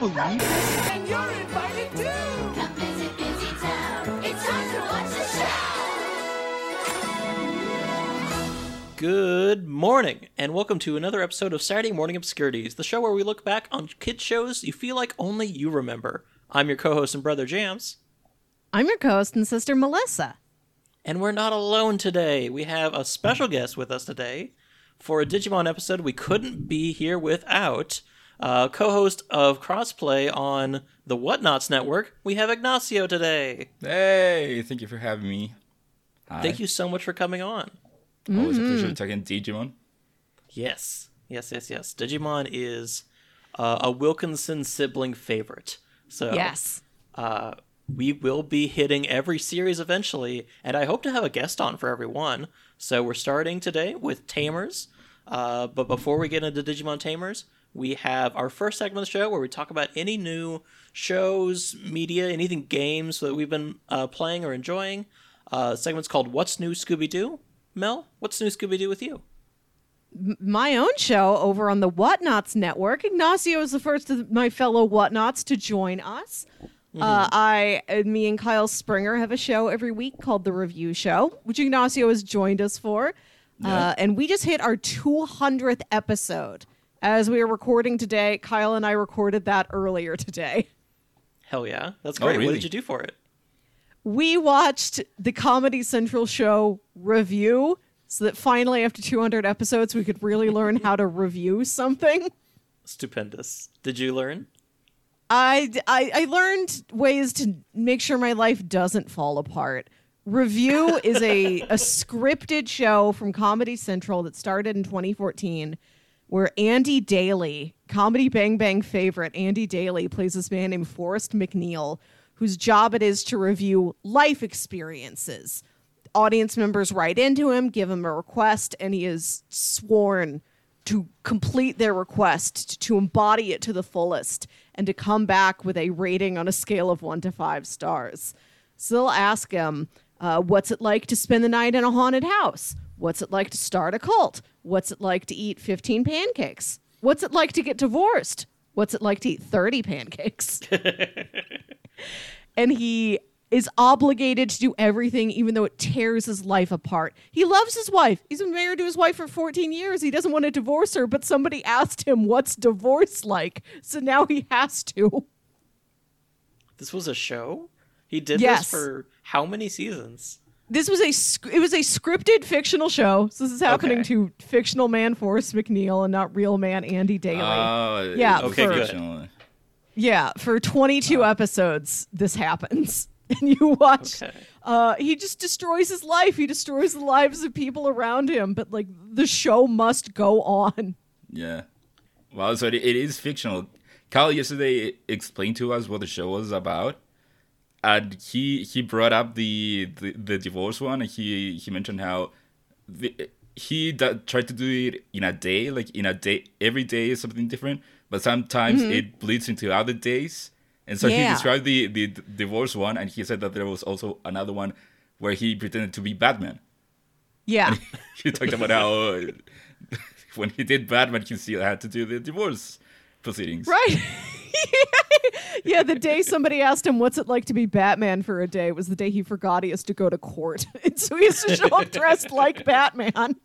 believe it? And you're invited too! Come visit Busy Town. It's time to watch the show. Good morning, and welcome to another episode of Saturday Morning Obscurities, the show where we look back on kid shows you feel like only you remember. I'm your co host and brother Jams, I'm your co-host and sister Melissa. and we're not alone today. We have a special guest with us today for a Digimon episode we couldn't be here without. Uh, co host of Crossplay on the Whatnots Network, we have Ignacio today. Hey, thank you for having me. Hi. Thank you so much for coming on. Always a Mm-hmm. pleasure talking Digimon. Yes, yes, yes, yes. Digimon is uh, a Wilkinson sibling favorite. So Yes. uh, we will be hitting every series eventually, and I hope to have a guest on for every one. So we're starting today with Tamers. Uh, but before we get into Digimon Tamers, we have our first segment of the show where we talk about any new shows, media, anything games that we've been uh, playing or enjoying. Uh, segment's called "What's New Scooby Doo." Mel, what's new Scooby Doo with you? My own show over on the Whatnots Network. Ignacio is the first of my fellow Whatnots to join us. Uh, I, me and Kyle Springer have a show every week called The Review Show, which Ignacio has joined us for. Uh, and we just hit our 200th episode. As we are recording today, Kyle and I recorded that earlier today. Hell yeah, that's Oh, great. What did you do for it? we watched the Comedy Central show review so that finally, after 200 episodes, we could really learn how to review something. Stupendous. Did you learn? I, I, I learned ways to make sure my life doesn't fall apart. Review is a, a scripted show from Comedy Central that started in 2014 where Andy Daly, Comedy Bang Bang favorite, Andy Daly plays this man named Forrest McNeil, whose job it is to review life experiences. Audience members write into him, give him a request, and he is sworn to complete their request, to embody it to the fullest, and to come back with a rating on a scale of one to five stars. So they'll ask him, uh, what's it like to spend the night in a haunted house? What's it like to start a cult? What's it like to eat 15 pancakes? What's it like to get divorced? What's it like to eat 30 pancakes? and he is obligated to do everything even though it tears his life apart. He loves his wife. He's been married to his wife for 14 years. He doesn't want to divorce her, but somebody asked him what's divorce like. So now he has to. This was a show? He did Yes. this for how many seasons? This was a it was a scripted fictional show. So this is happening Okay. to fictional man Forrest McNeil and not real man Andy Daly. Oh, Yeah, it's Okay, good. fictional. Yeah, for 22 episodes, this happens. And you watch, Okay. uh, he just destroys his life. He destroys the lives of people around him. But, like, the show must go on. Yeah. Wow, so it, it is fictional. Kyle yesterday explained to us what the show was about. And he he brought up the, the, the divorce one. And he, he mentioned how the, he da- tried to do it in a day, like in a day, every day is something different. But sometimes mm-hmm. it bleeds into other days. And so he described the, the, d- divorce one, and he said that there was also another one where he pretended to be Batman. Yeah. he talked about how when he did Batman, he still had to do the divorce proceedings. right. yeah, the day somebody asked him, What's it like to be Batman for a day, was the day he forgot he has to go to court. and so he has to show up dressed like Batman.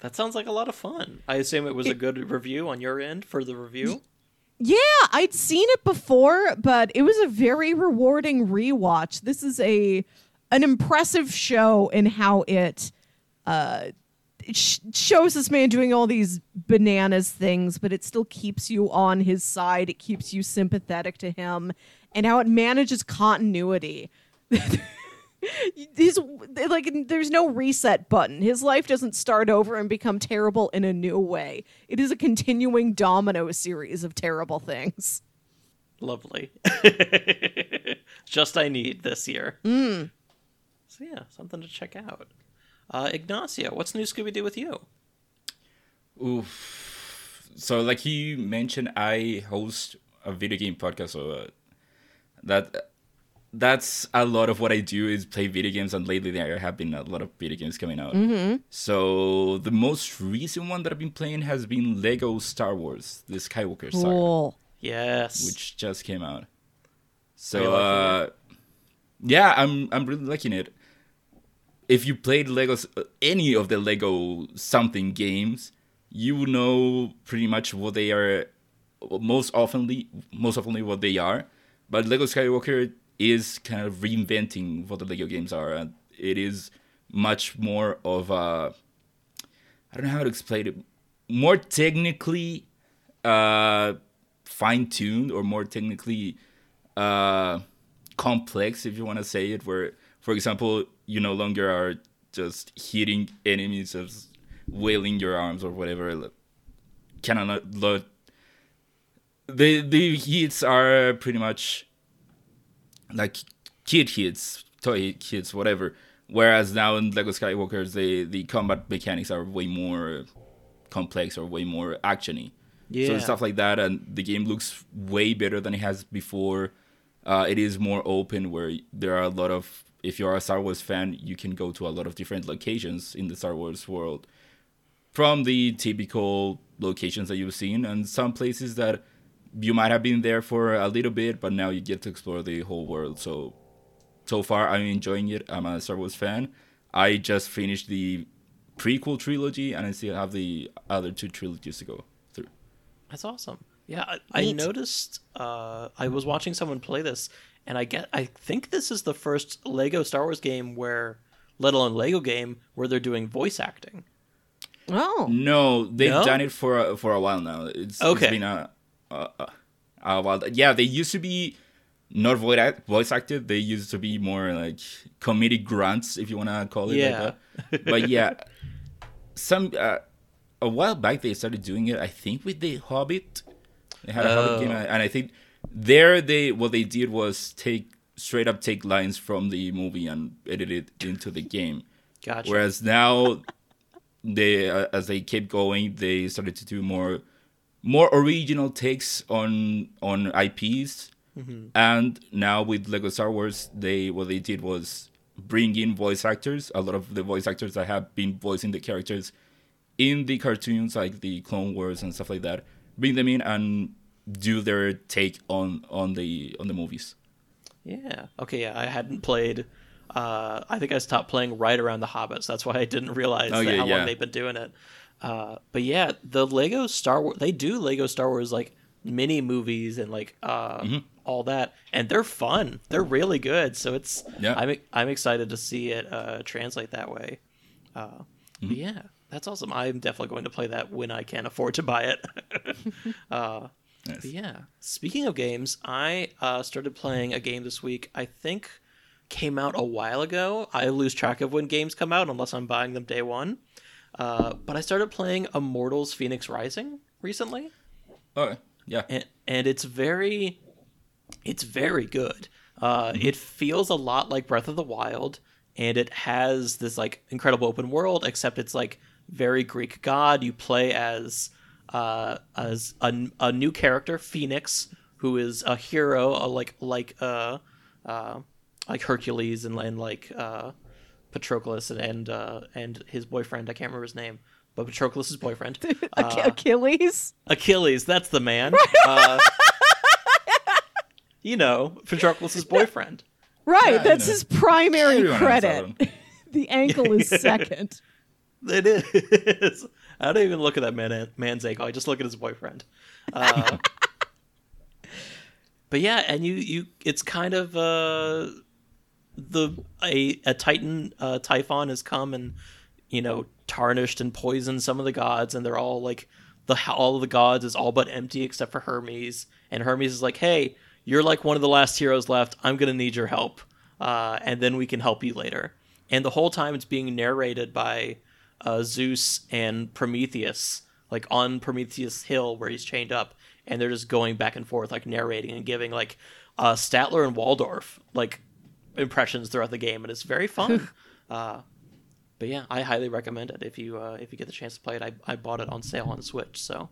That sounds like a lot of fun. I assume it was a good review on your end for the review. Yeah, I'd seen it before, but it was a very rewarding rewatch. This is a an impressive show in how it uh it sh- shows this man doing all these bananas things, but it still keeps you on his side. It keeps you sympathetic to him, and how it manages continuity. His like, there's no reset button. His life doesn't start over and become terrible in a new way. It is a continuing domino series of terrible things. Lovely. Just I need this year. Mm. So yeah, something to check out. Uh, Ignacio, what's new Scooby Doo with you? Oof. So, like you mentioned, I host a video game podcast. So uh, that that's a lot of what I do is play video games, and lately there have been a lot of video games coming out. Mm-hmm. So the most recent one that I've been playing has been Lego Star Wars: The Skywalker Saga, Cool. Yes. which just came out. So uh, yeah, I'm I'm really liking it. If you played Lego any of the Lego something games, you know pretty much what they are. Most oftenly, most oftenly what they are. But Lego Skywalker is kind of reinventing what the Lego games are, and it is much more of a. I don't know how to explain it. More technically uh, fine tuned, or more technically uh, complex, if you want to say it. Where, for example, you no longer are just hitting enemies, just wailing your arms or whatever. Kind of not. Lot, the the hits are pretty much like kid hits, toy hits, whatever. Whereas now in Lego Skywalkers, the the combat mechanics are way more complex or way more actiony. yeah. So stuff like that, and the game looks way better than it has before. Uh, it is more open, where there are a lot of. If you are a Star Wars fan, you can go to a lot of different locations in the Star Wars world, from the typical locations that you've seen, and some places that you might have been there for a little bit, but now you get to explore the whole world. So, so far, I'm enjoying it. I'm a Star Wars fan. I just finished the prequel trilogy, and I still have the other two trilogies to go through. That's awesome. Yeah, I, I noticed. Uh, I was watching someone play this, and I get. I think this is the first Lego Star Wars game where, let alone Lego game, where they're doing voice acting. Oh. No, they've No? done it for a, for a while now. It's, Okay. it's been a, a, a, a while. Yeah, they used to be not voice act, voice acted. They used to be more like comedic grunts, if you want to call it Yeah. like that. But yeah, some uh, a while back they started doing it. I think with the Hobbit, they had a Oh. Hobbit game, and I think there they what they did was take straight up take lines from the movie and edit it into the game. Gotcha. Whereas now, they uh, as they kept going, they started to do more more original takes on on IPs. And now with Lego Star Wars, they what they did was bring in voice actors. A lot of the voice actors that have been voicing the characters in the cartoons, like the Clone Wars and stuff like that, bring them in and do their take on on the on the movies. Yeah. Okay. Yeah, I hadn't played. Uh, I think I stopped playing right around the Hobbits. That's why I didn't realize Oh, yeah, how yeah. long they've been doing it. Uh, but yeah, the Lego Star Wars. They do Lego Star Wars like mini movies and like uh, Mm-hmm. all that, and they're fun. They're really good. So it's. Yeah. I'm I'm excited to see it uh, translate that way. Uh, Mm-hmm. yeah, that's awesome. I'm definitely going to play that when I can afford to buy it. uh, Nice. but yeah. Speaking of games, I uh, started playing a game this week. I think came out a while ago. I lose track of when games come out unless I'm buying them day one. Uh, but I started playing Immortals: Fenyx Rising recently, Oh yeah, and and it's very, it's very good. Uh, It feels a lot like Breath of the Wild, and it has this like incredible open world. Except it's like very Greek god. You play as uh, as a, a new character, Fenyx, who is a hero, uh, like like uh, uh, like Hercules and, and like uh, Patroclus and and, uh, and his boyfriend. I can't remember his name, but Patroclus' boyfriend. Ach- Achilles. Achilles, that's the man. Uh, you know, Patroclus' boyfriend. Right. Yeah, I that's know. his primary Everyone knows credit. the ankle is second. It is. I don't even look at that man, man's ankle. I just look at his boyfriend. Uh, but yeah, and you, you, it's kind of uh, the a a Titan uh, Typhon has come and you know tarnished and poisoned some of the gods, and they're all like the all of the gods is all but empty except for Hermes, and Hermes is like, hey, you're like one of the last heroes left. I'm gonna need your help, uh, and then we can help you later. And the whole time it's being narrated by uh, Zeus and Prometheus, like on Prometheus Hill where he's chained up, and they're just going back and forth, like narrating and giving like uh, Statler and Waldorf like impressions throughout the game, and it's very fun. uh, but yeah, I highly recommend it if you uh, if you get the chance to play it. I, I bought it on sale on Switch, so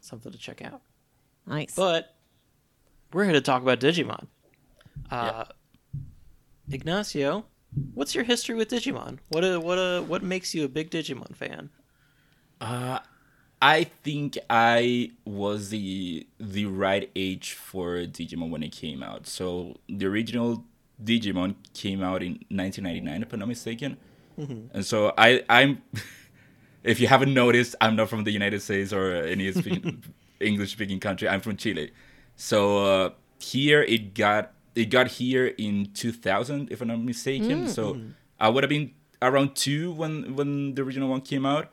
something to check out. Nice. But we're here to talk about Digimon. Uh, Ignacio, what's your history with Digimon? What a, what a, what makes you a big Digimon fan? Uh, I think I was the the right age for Digimon when it came out. So the original Digimon came out in 1999, if I'm not mistaken. Mm-hmm. And so I I'm if you haven't noticed, I'm not from the United States or any English speaking country. I'm from Chile. So uh, here it got it got here in 2000, if I'm not mistaken. So hmm. I would have been around two when when the original one came out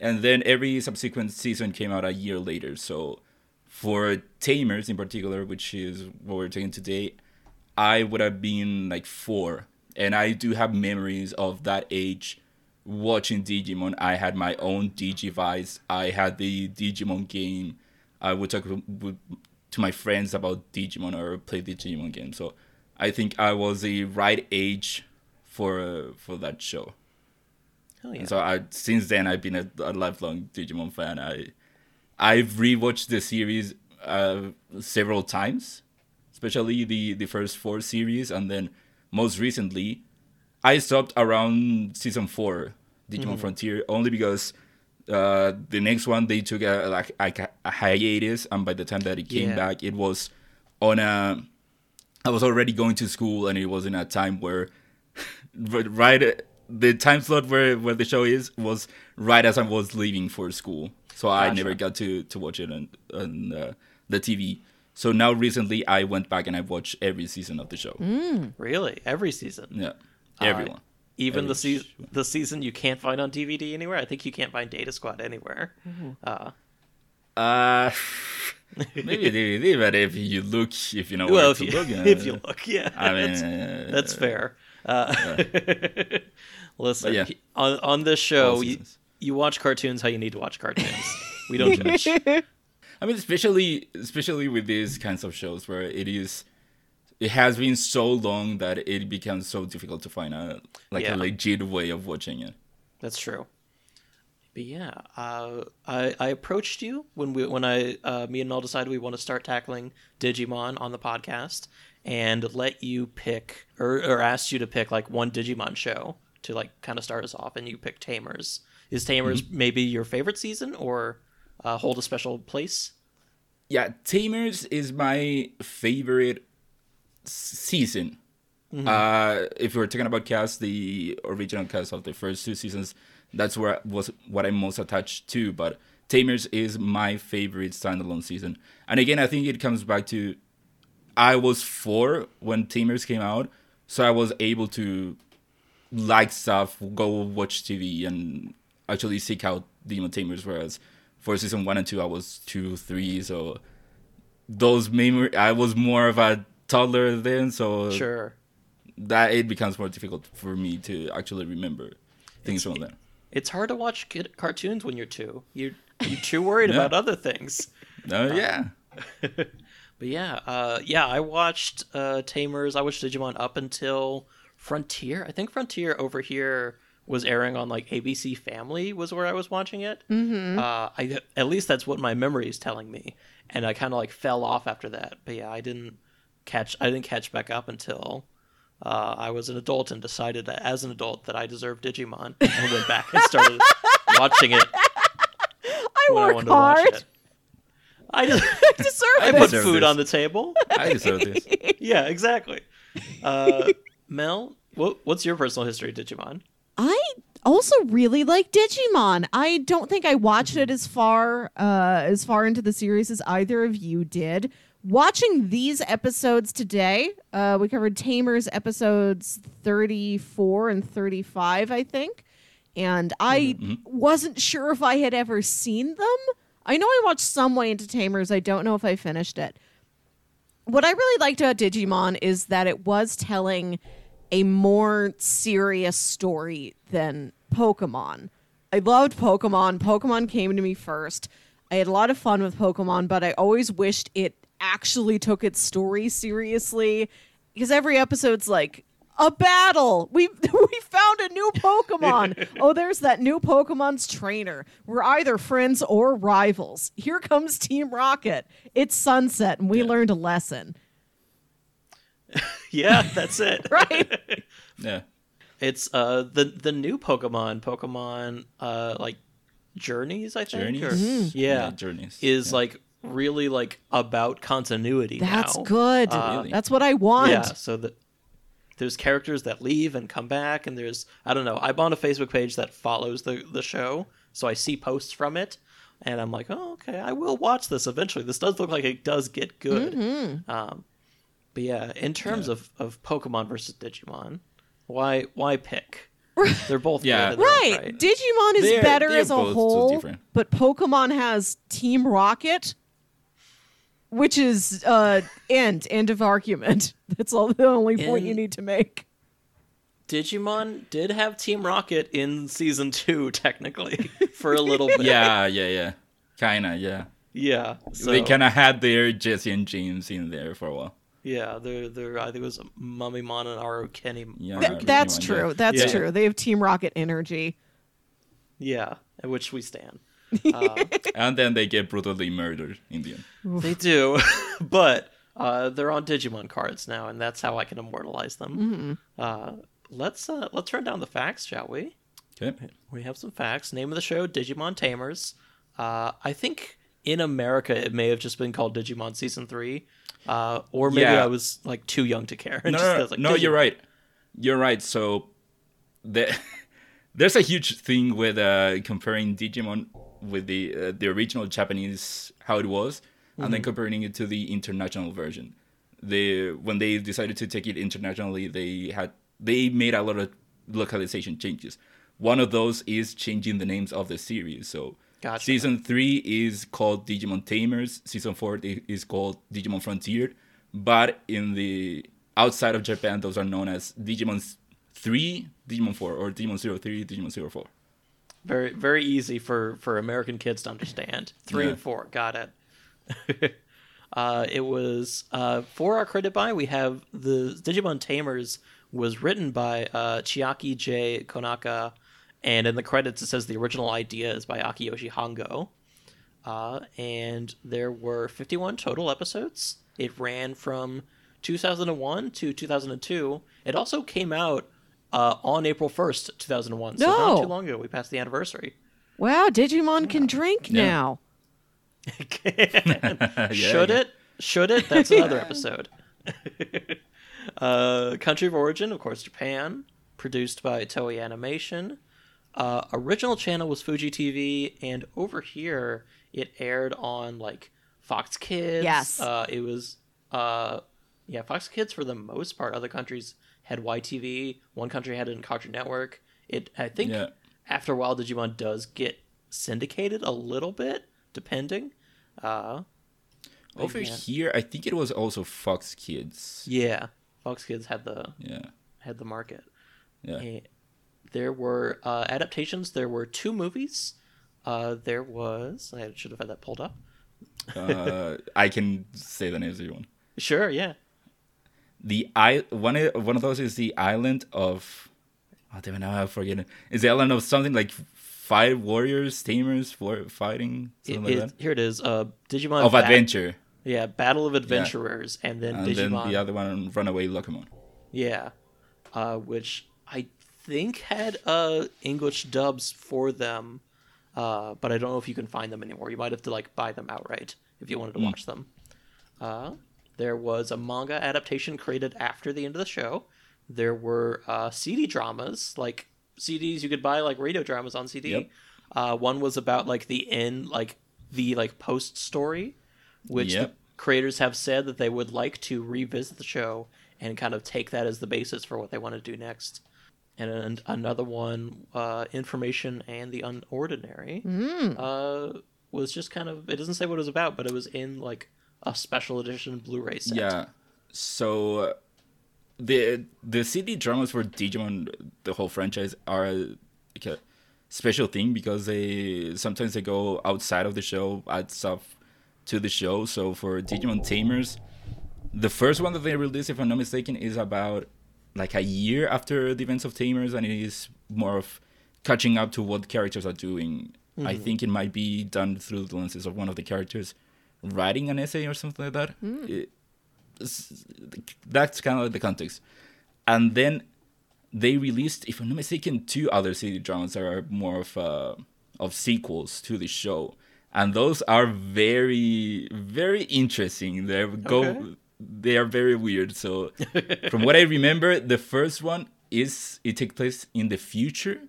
and then every subsequent season came out a year later. So for Tamers in particular, which is what we're taking today, I would have been like four, and I do have memories of that age watching Digimon. I had my own Digivice. I had the Digimon game. I would talk with, to my friends about Digimon or play the Digimon game. So I think I was the right age for uh, for that show. Hell yeah. And so I since then I've been a, a lifelong Digimon fan. I I've rewatched the series uh, several times, especially the the first four series, and then most recently, I stopped around season four, Digimon Frontier, only because uh, the next one they took a like a, a hiatus, and by the time that it came Yeah. back, it was on a. I was already going to school, and it was in a time where right the time slot where where the show is was right as I was leaving for school, so I never got to to watch it on on uh, the TV. So now recently I went back and I watched every season of the show. Really? Every season? Yeah, everyone. Even the Every season, the season you can't find on DVD anywhere. I think you can't find Data Squad anywhere. Uh, Uh, maybe DVD, but if you look, if you know well, where if to you, look, uh, if you look, yeah, I mean, uh, that's fair. Uh, listen, yeah. on on this show, you, you watch cartoons how you need to watch cartoons. we don't judge. I mean, especially especially with these kinds of shows where it is, it has been so long that it becomes so difficult to find a like Yeah. a legit way of watching it. That's true. But yeah, uh, I I approached you when we when I uh, me and Mel decided we want to start tackling Digimon on the podcast and let you pick or or asked you to pick like one Digimon show to like kind of start us off, and you picked Tamers. Is Tamers maybe your favorite season or uh, hold a special place? Yeah, Tamers is my favorite season. Uh, if we're talking about cast, the original cast of the first two seasons, that's where was what I'm most attached to. But Tamers is my favorite standalone season. And again, I think it comes back to I was four when Tamers came out, so I was able to like stuff, go watch TV, and actually seek out Demon Tamers. Whereas for season one and two, I was two, three, so those memory, I was more of a toddler then, so Sure. that it becomes more difficult for me to actually remember things from then. It's hard to watch kid- cartoons when you're two. You're you're too worried Yeah. about other things. No, yeah, But yeah, uh, yeah, I watched uh, Tamers. I watched Digimon up until Frontier. I think Frontier over here was airing on like ABC Family was where I was watching it. Mm-hmm. Uh, I at least that's what my memory is telling me, and I kind of like fell off after that. But yeah, I didn't catch. I didn't catch back up until. Uh, I was an adult and decided that as an adult that I deserved Digimon and went back and started watching it I when I work wanted to watch hard. it. I just Deserve I it. put deserve food this. on the table. I deserve this. yeah, exactly. Uh, Mel, what, what's your personal history of Digimon? I also really like Digimon. I don't think I watched it as far uh, as far into the series as either of you did. Watching these episodes today, uh, we covered Tamers episodes 34 and 35, I think. And I wasn't sure if I had ever seen them. I know I watched some way into Tamers. I don't know if I finished it what I really liked about Digimon is that it was telling a more serious story than Pokemon. I loved Pokemon. Pokemon came to me first. I had a lot of fun with Pokemon, but I always wished it actually took its story seriously because every episode's like a battle. We we found a new Pokemon. oh, there's that new Pokemon's trainer. We're either friends or rivals. Here comes Team Rocket. It's sunset, and we learned a lesson. yeah, that's it. right? Yeah. It's uh the the new Pokemon, Pokemon uh like Journeys, I think. Journeys? or- Mm-hmm. Yeah, Journeys. is Yeah. like really like about continuity. That's now. good. Uh, Really? That's what I want. Yeah, so that there's characters that leave and come back, and there's I don't know. I'm on a Facebook page that follows the the show, so I see posts from it, and I'm like, oh, okay, I will watch this eventually. This does look like it does get good. Mm-hmm. Um, but yeah, in terms of of Pokemon versus Digimon, why why pick? They're both Yeah. good in their own Right. right. Digimon is They're- better they're as a whole, but Pokemon has Team Rocket, which is uh end end of argument. That's all the only point you need to make. Digimon did have Team Rocket in season two, technically, for a little bit. Yeah, yeah, yeah. Kinda, yeah. yeah. So, They kind of had their Jesse and James in there for a while. Yeah, they're they're I think it was Mummymon and Aru Kenny. Yeah, Th- that's yeah. true. That's Yeah. true. They have Team Rocket energy. Yeah, at which we stand. And then they get brutally murdered in the end. They do, but uh, they're on Digimon cards now, and that's how I can immortalize them. Uh, let's uh, let's run down the facts, shall we? Okay. We have some facts. Name of the show: Digimon Tamers. Uh, I think in America it may have just been called Digimon Season Three, uh, or maybe Yeah. I was like too young to care. and No, just no, was like, no, you're right. You're right. So the, there's a huge thing with uh, comparing Digimon with the uh, the original Japanese how it was, and Mm-hmm. then comparing it to the international version. They when they decided to take it internationally, they had they made a lot of localization changes. One of those is changing the names of the series. So Gotcha. season three is called Digimon Tamers. Season four is called Digimon Frontier. But in the outside of Japan, those are known as Digimon three, Digimon four, or Digimon zero three, Digimon zero four. Very very easy for for American kids to understand. Three Yeah. and four, got it. uh, it was uh, for our credit by we have the Digimon Tamers was written by uh, Chiaki J Konaka, and in the credits it says the original idea is by Akiyoshi Hongo. Uh, and there were 51 total episodes. It ran from 2001 to 2002. It also came out uh, on April 1st, 2001. So not too long ago. We passed the anniversary. Wow, Digimon can drink Yeah. now. Should it? Should it? That's another episode. uh, country of origin, of course, Japan. Produced by Toei Animation. Uh, original channel was Fuji TV, and over here it aired on like Fox Kids. Yes. Uh, it was, uh, yeah, Fox Kids for the most part. Other countries had YTV. One country had it in Cartoon Network. It, I think, Yeah. after a while, Digimon does get syndicated a little bit, depending. Uh, Over yeah. here, I think it was also Fox Kids. Yeah, Fox Kids had the Yeah. had the market. Yeah. Eh, There were uh, adaptations. There were two movies. Uh, there was I should have had that pulled up. uh, I can say the names if you want. Sure, yeah. The I one i- one of those is the island of oh damn it now I forget it. It's the island of something like five warriors, tamers, for fighting It- something it- like that. here it is. Uh, Digimon Of Bat- adventure, Yeah, Battle of Adventurers, and then and Digimon. then the other one, Runaway Locomon. Yeah, uh, which I think had uh, English dubs for them, uh, but I don't know if you can find them anymore. You might have to like buy them outright if you wanted to watch them. There was a manga adaptation created after the end of the show. There were uh, CD dramas, like CDs you could buy, like radio dramas on CD. Yep. Uh, one was about like the end, like the like post story, which Yep. the creators have said that they would like to revisit the show and kind of take that as the basis for what they want to do next. And, an another one, uh, information and the unordinary, uh, was just kind of it doesn't say what it was about, but it was in like a special edition Blu-ray set. Yeah. So the the CD dramas for Digimon, the whole franchise, are like a special thing because they sometimes they go outside of the show, add stuff to the show. So for Digimon Tamers, the first one that they released, if I'm not mistaken, is about like a year after the events of Tamers, and it is more of catching up to what characters are doing. Mm-hmm. I think it might be done through the lenses of one of the characters writing an essay or something like that. It- that's kind of like the context. And then they released, if I'm not mistaken, two other CD dramas that are more of uh, of sequels to the show, and those are very very interesting. They go, Okay. they are very weird. So, from what I remember, the first one is it takes place in the future,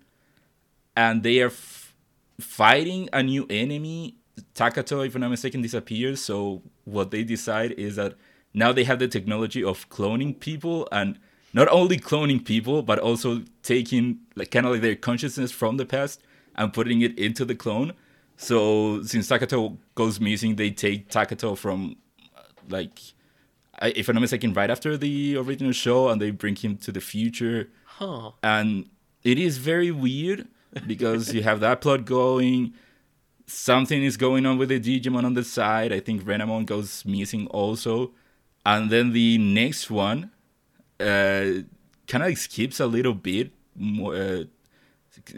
and they are f- fighting a new enemy. Takato, if I'm not mistaken, disappears. So what they decide is that now they have the technology of cloning people, and not only cloning people, but also taking like kind of like their consciousness from the past and putting it into the clone. So since Takato goes missing, they take Takato from like if I'm not mistaken, right after the original show, and they bring him to the future Huh. and it is very weird because you have that plot going something is going on with the digimon on the side i think renamon goes missing also and then the next one uh kind of like skips a little bit more uh,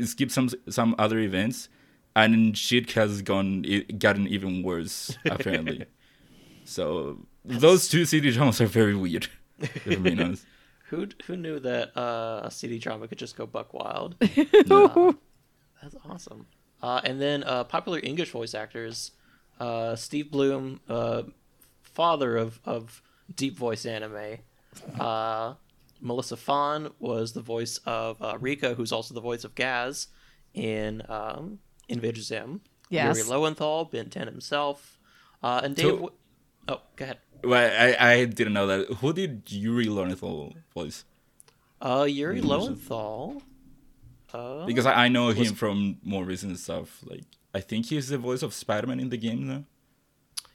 skips some some other events and shit has gone it gotten even worse apparently so those two CD dramas are very weird if I'm being honest. Who who knew that uh, a CD drama could just go buck wild? Uh, that's awesome. Uh, and then uh, popular English voice actors, uh, Steve Blum, uh, father of, of deep voice anime. Uh, Melissa Fahn was the voice of uh, Rika, who's also the voice of Gaz in um, Invader Zim. Yes. Yuri Lowenthal, Ben 10 himself. Uh, and Dave. So- Wi- oh, go ahead. Well, I, I didn't know that. Who did Yuri Lowenthal voice? Uh, Yuri Who's it? Lowenthal. Uh, Because I, I know him from more recent stuff. Like I think he's the voice of Spider-Man in the game now.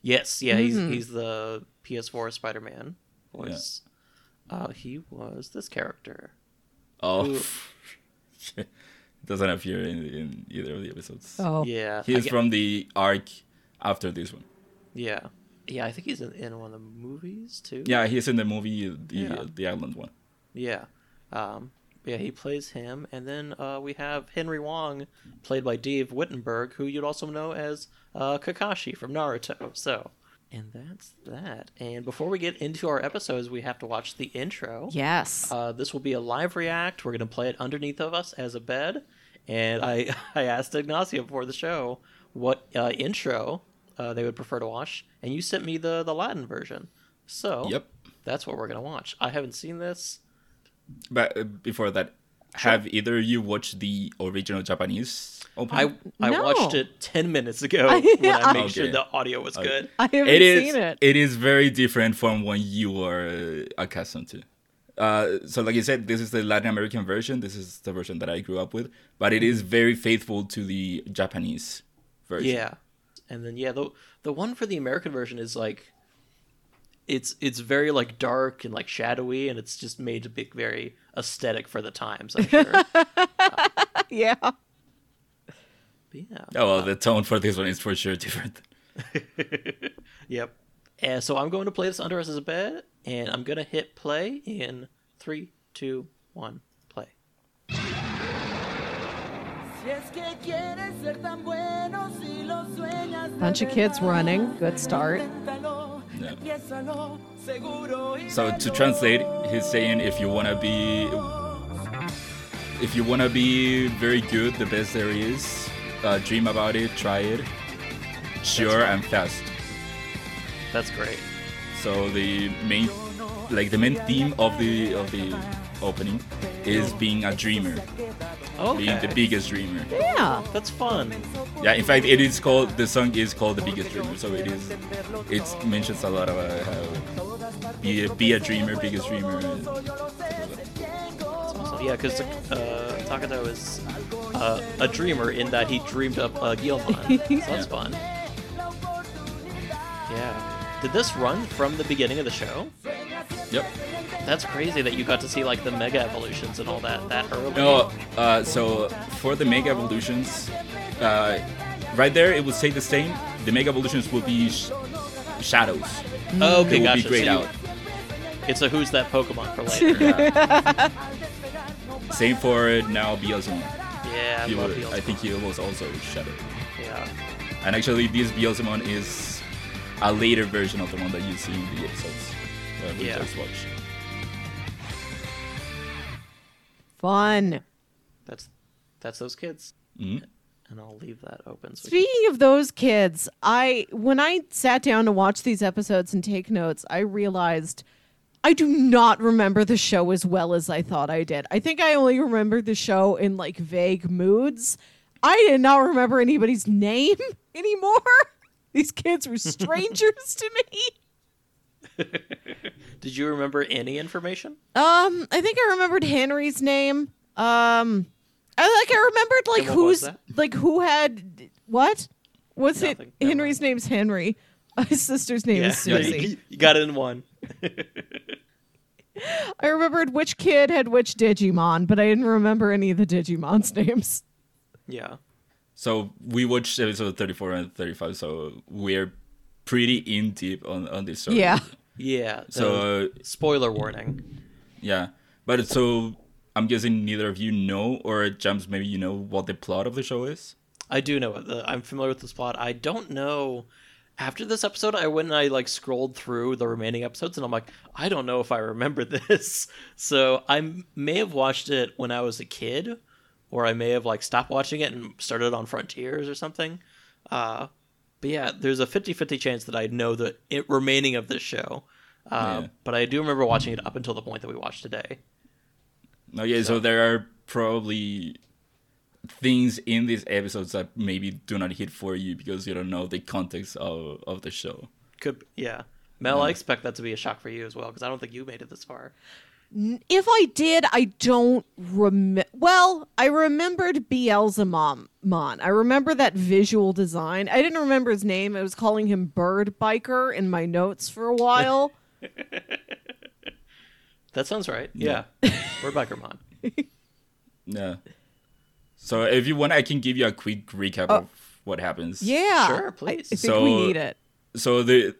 Yes, yeah, he's he's the PS4 Spider-Man voice. Uh, he was this character. Oh, Ooh. doesn't appear in, in either of the episodes. Oh. Yeah, he's I is ge- from the arc after this one. Yeah, yeah, I think he's in, in one of the movies too. Yeah, he's in the movie the Yeah. the island one. yeah, um, yeah. He plays him, and then uh, we have Henry Wong, played by Dave Wittenberg, who you'd also know as uh, Kakashi from Naruto. So, and that's that. And before we get into our episodes, we have to watch the intro. Yes. Uh, this will be a live react. We're going to play it underneath of us as a bed. And I, I asked Ignacio before the show what uh, intro uh, they would prefer to watch, and you sent me the, the Latin version. So Yep. that's what we're going to watch. I haven't seen this. But uh, before that, have either of you watched the original Japanese opening? I I No. watched it 10 minutes ago I- when I made Okay. sure the audio was good. I haven't it is seen it. it is very different from what you are uh, accustomed to. Uh, so, like you said, this is the Latin American version. This is the version that I grew up with, but it is very faithful to the Japanese version. Yeah, and then yeah, the the one for the American version is like, it's it's very like dark and like shadowy, and it's just made to be very aesthetic for the times. I'm sure. But yeah. yeah. Oh well, the tone for this one is for sure different. Yep. And so I'm going to play this under us as a bed, and I'm gonna hit play in three, two, one, play. Bunch of kids running. Good start. So to translate, he's saying if you wanna be, if you wanna be very good, the best there is, uh, dream about it, try it, sure and fast. That's great. So the main, like the main theme of the of the opening is being a dreamer, being the biggest dreamer. Yeah. That's fun. Yeah, in fact, it is called the song is called the biggest dreamer. So it is, it mentions a lot about how be a, be a dreamer, biggest dreamer. That's awesome. Yeah, because uh, Takato is uh, a dreamer in that he dreamed up uh, Guilmon. so that's fun. Yeah. Did this run from the beginning of the show? Yep. That's crazy that you got to see like the mega evolutions and all that that early. No, uh, so for the Mega Evolutions, uh, right there it will say the same. The Mega Evolutions will be sh- shadows. Oh, okay, They will gotcha. be grayed So you- out. It's a who's that Pokemon for later. Yeah. Same for now Beelzemon. yeah, I He love will- Beelzebub. I think he was also shadow. Yeah. And actually, this Beelzemon is a later version of the one that you see in the episodes. that we Yeah. just watched. Fun. That's that's those kids. Mhm. And I'll leave that open. So Speaking of those kids, I when I sat down to watch these episodes and take notes, I realized I do not remember the show as well as I thought I did. I think I only remember the show in like vague moods. I did not remember anybody's name anymore. These kids were strangers to me. Did you remember any information? Um, I think I remembered Henry's name. Um, I like I remembered like was who's like who had what? What's it? Nothing. Never Henry's name's Henry. His sister's name is Yeah, Susie. you, you got it in one. I remembered which kid had which Digimon, but I didn't remember any of the Digimon's names. Yeah. So we watched episode 34 and 35, so we're pretty in deep on, on this story. Yeah. Yeah. So, uh, spoiler warning. yeah. But so I'm guessing neither of you know, or Jumps, maybe you know what the plot of the show is? I do know it. I'm familiar with this plot. I don't know. After this episode, I went and I like scrolled through the remaining episodes, and I'm like, I don't know if I remember this. So i may have watched it when I was a kid, or I may have like stopped watching it and started on Frontiers or something. Uh, but yeah, there's a 50-50 chance that I know the it, remaining of this show. Uh, Yeah. But I do remember watching it up until the point that we watched today. Okay, so there are probably things in these episodes that maybe do not hit for you because you don't know the context of, of the show. Could yeah, Mel, I expect that to be a shock for you as well because I don't think you made it this far. If I did, I don't remember. Well, I remembered Beelzemon. I remember that visual design. I didn't remember his name. I was calling him Bird Biker in my notes for a while. That sounds right. Yeah, we're Bikermon. Yeah. So if you want, I can give you a quick recap oh. of what happens. yeah. Sure, please. I, think So- we need it. So the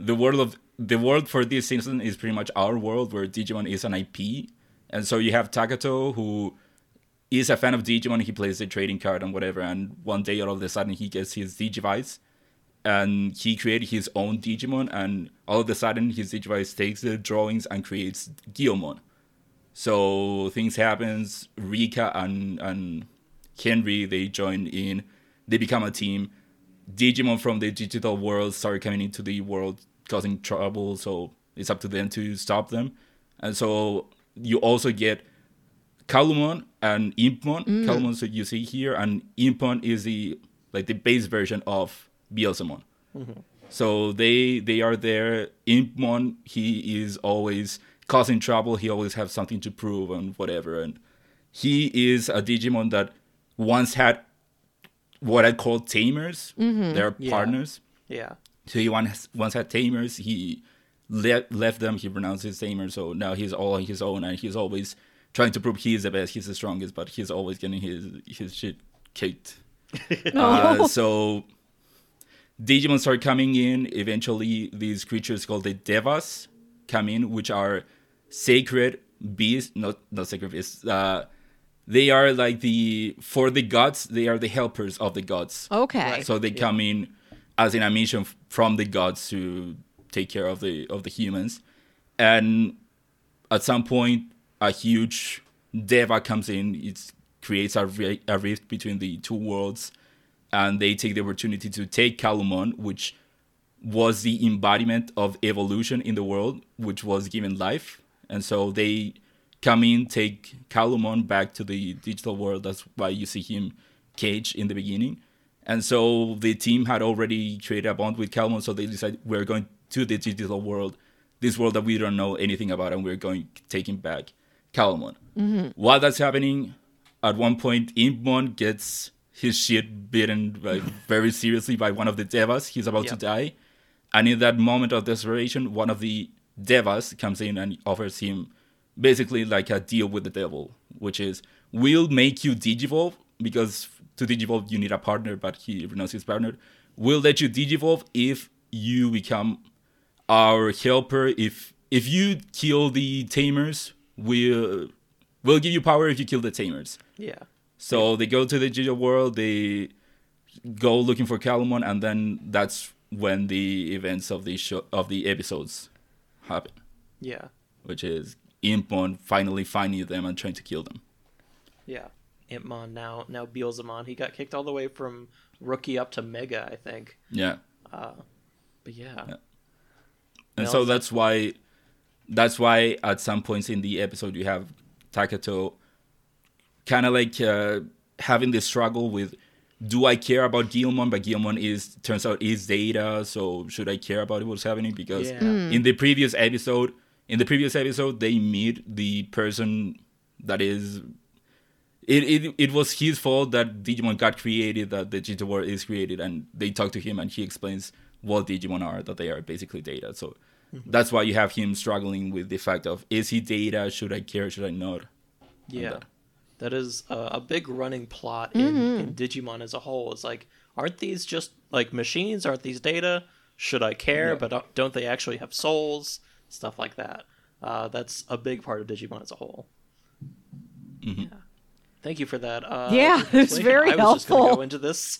the world of the world for this season is pretty much our world where Digimon is an IP, and so you have Takato who is a fan of Digimon. He plays the trading card and whatever, and one day all of a sudden he gets his Digivice, and he created his own Digimon, and all of a sudden his Digivice takes the drawings and creates Guilmon. So things happens. Rika and and Henry they join in. They become a team. Digimon from the digital world start coming into the world, causing trouble. So it's up to them to stop them. And so you also get Calumon and Impmon. Mm. Calumon, so you see here, and Impmon is the like the base version of Beelzemon. Mm-hmm. So they they are there. Impmon, he is always causing trouble. He always has something to prove and whatever. And he is a Digimon that once had what I call tamers. Mm-hmm. They're Yeah. partners. Yeah, So he once once had tamers. He le- left them. He renounced his tamers. So now he's all on his own, and he's always trying to prove he's the best. He's the strongest, but he's always getting his his shit kicked. Uh, so Digimon start coming in. Eventually, these creatures called the Devas come in, which are sacred beasts. Not not sacred beasts. Uh, they are like the for the gods. They are the helpers of the gods. Okay. So they come in as in a mission f- from the gods to take care of the of the humans, and at some point, a huge deva comes in. It creates a, a rift between the two worlds, and they take the opportunity to take Calumon, which was the embodiment of evolution in the world, which was given life, and so they come in, take Calumon back to the digital world. That's why you see him caged in the beginning. And so the team had already created a bond with Calumon, so they decided we're going to the digital world, this world that we don't know anything about, and we're going taking back Calumon. Mm-hmm. While that's happening, at one point, Impmon gets his shit beaten like, very seriously by one of the devas. He's about to die. And in that moment of desperation, one of the devas comes in and offers him basically like a deal with the devil, which is we'll make you digivolve because to digivolve you need a partner, but he renounced his partner. We'll let you digivolve if you become our helper. If if you kill the tamers, we'll we'll give you power if you kill the tamers. yeah. So they go to the digital world, they go looking for Calumon, and then that's when the events of the show of the episodes happen. Yeah. which is Impmon finally finding them and trying to kill them. Yeah. Impmon now now Beelzemon. He got kicked all the way from rookie up to mega, I think. Yeah. But yeah. and Well, so so- that's why that's why at some points in the episode you have Takato kind of like uh, having this struggle with do I care about Guilmon but Guilmon is turns out is data so should I care about what's happening because Yeah. Mm. in the previous episode in the previous episode they meet the person that is it, it, it was his fault that Digimon got created, that the digital world is created, and they talk to him and he explains what Digimon are, that they are basically data. So mm-hmm. that's why you have him struggling with the fact of is he data? Should I care? Should I not? Yeah. that. That is a, a big running plot in, in mm-hmm. Digimon as a whole. It's like, aren't these just like machines? Aren't these data? Should I care? Yeah. But don't- don't they actually have souls? Stuff like that. Uh, that's a big part of Digimon as a whole. Mm-hmm. Yeah. Thank you for that. Uh, Yeah, it's explanation. very I was just gonna go into this.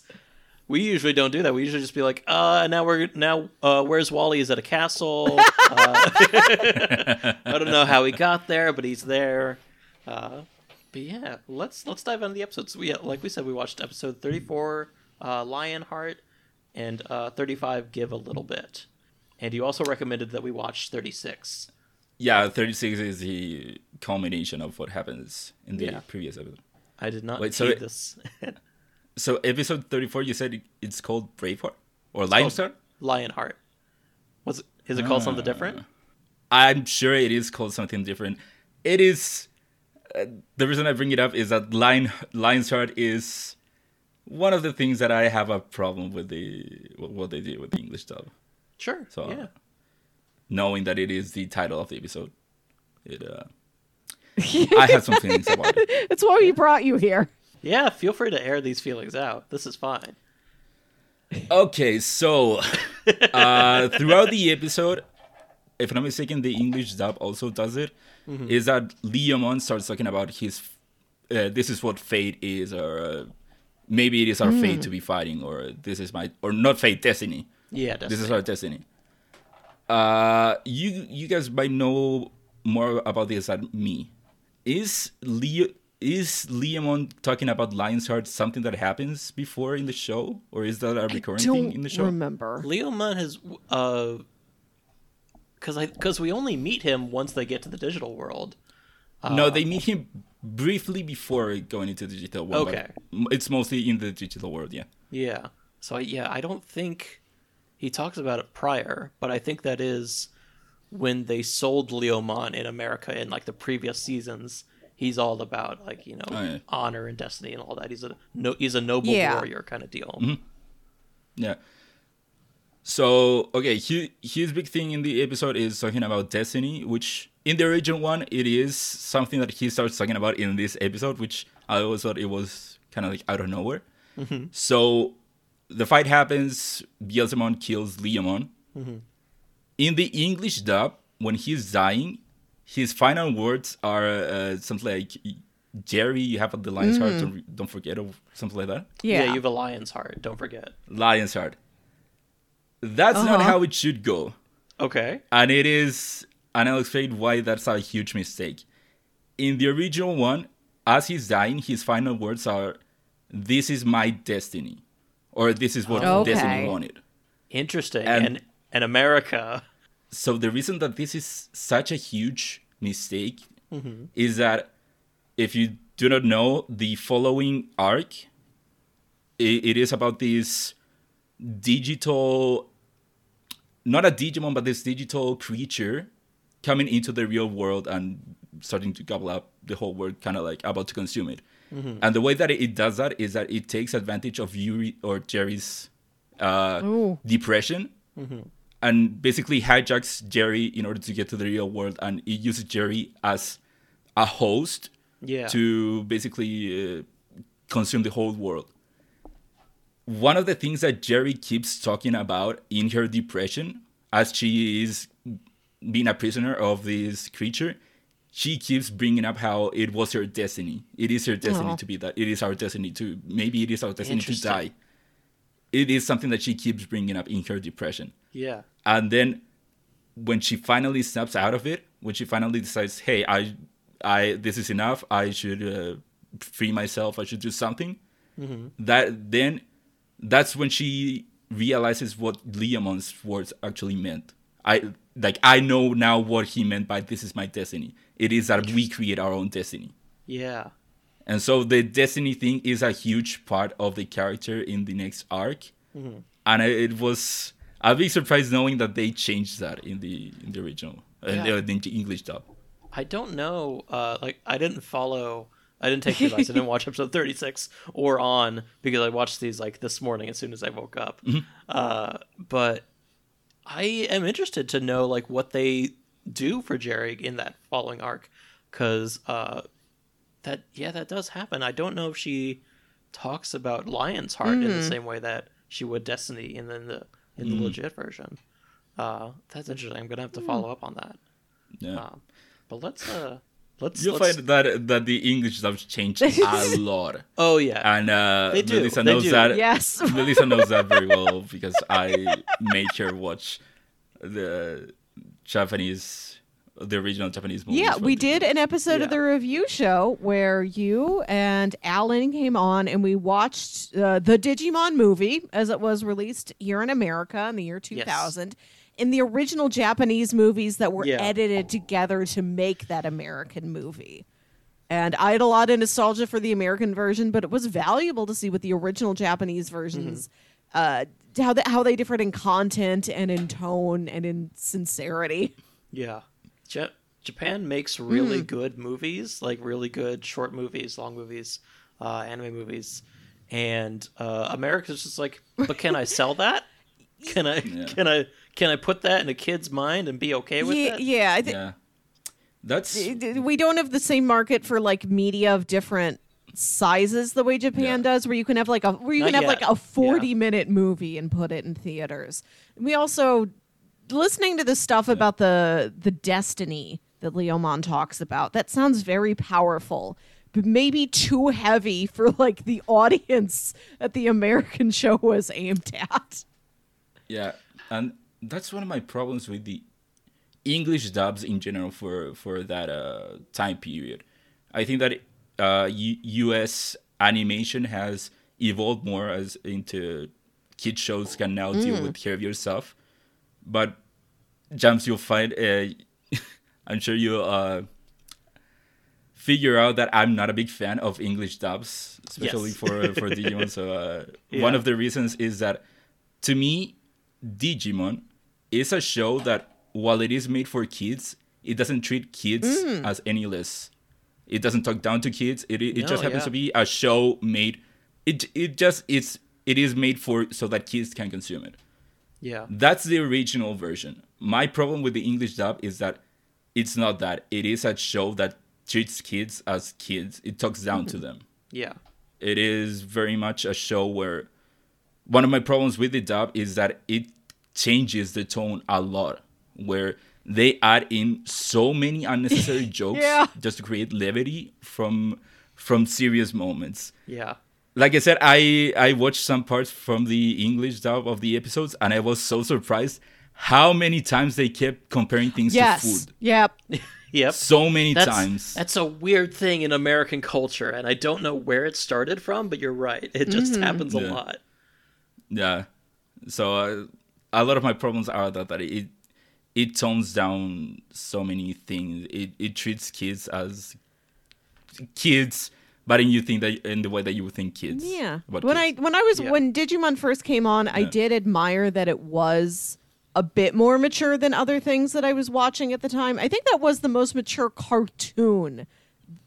We usually don't do that. We usually just be like, uh, now we're now uh, where's Wally? Is at a castle. uh, I don't know how he got there, but he's there. Uh, but yeah, let's let's dive into the episodes. We like we said, we watched episode thirty four, uh, Lionheart, and uh, thirty five, Give a Little Bit. And you also recommended that we watch thirty six. Yeah, 36 is the culmination of what happens in the Yeah. previous episode. I did not Wait, see this. So episode 34, you said it's called Braveheart or Limestar? Lionheart. Was it, is it called something different? I'm sure it is called something different. It is. Uh, the reason I bring it up is that Lion Lion's Heart is one of the things that I have a problem with the what they did with the English dub. Sure. So- yeah. Knowing that it is the title of the episode, it uh, I have some feelings about it. That's why we brought you here. Yeah, feel free to air these feelings out. This is fine. Okay, so uh, throughout the episode, if I'm not mistaken, the English dub also does it. Is that Leomon starts talking about his, uh, this is what fate is, or uh, maybe it is our fate to be fighting, or this is my, or not fate, destiny. Yeah, This is our destiny. Uh, you you guys might know more about this than me. Is Leo is Leomon talking about Lion's Heart something that happens before in the show, or is that a recurring thing in the show? remember. Leomon has uh cuz I cuz we only meet him once they get to the digital world. no, they meet him briefly before going into the digital world. Okay. it's mostly in the digital world. Yeah. Yeah. So yeah, I don't think he talks about it prior, but I think that is when they sold Leomon in America in like the previous seasons. He's all about like you know Oh, yeah. honor and destiny and all that. He's a no, he's a noble Yeah. warrior kind of deal. Mm-hmm. Yeah. So okay, he, his big thing in the episode is talking about destiny, which in the original one it is something that he starts talking about in this episode, which I always thought it was kind of like out of nowhere. So the fight happens. Beelzemon kills Leomon. In the English dub, when he's dying, his final words are uh, something like "Jeri, you have the lion's heart. Don't, don't forget," or something like that. Yeah. you have a lion's heart. Don't forget. Lion's Heart. That's not Uh-huh. how it should go. Okay. And it is, and I'll explain why that's a huge mistake. In the original one, as he's dying, his final words are, This is my destiny. Or this is what Okay. destiny wanted. Interesting. And- And and America. So the reason that this is such a huge mistake mm-hmm. is that if you do not know the following arc, it, it is about this digital, not a Digimon, but this digital creature coming into the real world and starting to gobble up the whole world, kind of like about to consume it. Mm-hmm. And the way that it does that is that it takes advantage of Juri or Jeri's uh, Ooh. depression mm-hmm. And basically hijacks Jeri in order to get to the real world, and it uses Jeri as a host Yeah. to basically uh, consume the whole world. One of the things that Jeri keeps talking about in her depression, as she is being a prisoner of this creature, she keeps bringing up how it was her destiny. It is her destiny Aw. to be that. It is our destiny to maybe it is our destiny to die. It is something that she keeps bringing up in her depression yeah. and then when she finally snaps out of it, when she finally decides, "Hey, I, I, this is enough. I should uh, free myself. I should do something." That then, that's when she realizes what Leomon's words actually meant. I like I know now what he meant by "this is my destiny." It is that we create our own destiny. Yeah. And so the destiny thing is a huge part of the character in the next arc. And it was I'd be surprised knowing that they changed that in the in the original in Yeah. the, in the English dub. I don't know. Uh, like I didn't follow. I didn't take the advice. I didn't watch episode thirty six or on because I watched these like this morning as soon as I woke up. Uh, but I am interested to know like what they do for Jeri in that following arc, because uh, that yeah that does happen. I don't know if she talks about Lion's Heart in the same way that she would Destiny and then the in the, in the legit version. Uh, that's interesting. I'm gonna have to follow up on that. Yeah. Um, but let's uh let's You'll let's, find that that the English dubs changed a lot. Oh yeah. And uh They do, Melissa they knows do. that Yes. Melissa knows that very well because I made her watch the Japanese the original Japanese movie. Yeah, we did an episode Yeah. of the review show where you and Alan came on and we watched uh, the Digimon movie as it was released here in America in the year 2000 in the original Japanese movies that were Yeah. edited together to make that American movie. And I had a lot of nostalgia for the American version, but it was valuable to see what the original Japanese versions, uh, how they, how they differed in content and in tone and in sincerity. Yeah. Ja- Japan makes really Hmm. good movies, like really good short movies, long movies, uh, anime movies. And uh, America's just like, but can I sell that? Can I can I can I put that in a kid's mind and be okay with yeah, it? yeah, I think Yeah. That's we don't have the same market for like media of different sizes the way Japan Yeah. does, where you can have like a where you Not can have yet. like a forty minute movie and put it in theaters. We also listening to the stuff about the the destiny that Leomon talks about. That sounds very powerful. But maybe too heavy for like the audience that the American show was aimed at. Yeah, and that's one of my problems with the English dubs in general for for that uh, time period. I think that uh, U- U.S. animation has evolved more as into kid shows can now deal with heavier stuff, but jumps you'll find. Uh, I'm sure you uh, figure out that I'm not a big fan of English dubs, especially Yes. for for Digimon. So uh, one of the reasons is that to me, Digimon is a show that while it is made for kids, it doesn't treat kids Mm. as any less. It doesn't talk down to kids. It it No, just happens yeah. to be a show made. It it just it's it is made for so that kids can consume it. Yeah. That's the original version. My problem with the English dub is that it's not that. It is a show that treats kids as kids. It talks down to mm-hmm. them. Yeah. It is very much a show where one of my problems with the dub is that it changes the tone a lot. Where they add in so many unnecessary jokes Yeah. just to create levity from from serious moments Yeah. Like I said, I I watched some parts from the English dub of the episodes, and I was so surprised how many times they kept comparing things Yes. to food. Yep. Yep. So many That's, times. that's a weird thing in American culture, and I don't know where it started from, but you're right. It just happens a Yeah. lot. Yeah. So uh, a lot of my problems are that, that it it tones down so many things. It it treats kids as kids, but in you think that in the way that you would think kids. Yeah. about When kids. I when I was Yeah. when Digimon first came on, I did admire that it was a bit more mature than other things that I was watching at the time. I think that was the most mature cartoon,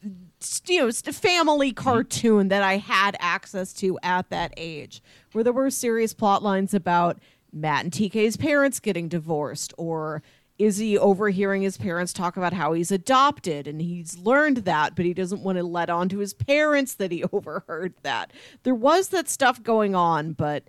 you know, s- family Mm-hmm. cartoon that I had access to at that age, where there were serious plot lines about Matt and TK's parents getting divorced or Izzy overhearing his parents talk about how he's adopted and he's learned that, but he doesn't want to let on to his parents that he overheard that. There was that stuff going on, but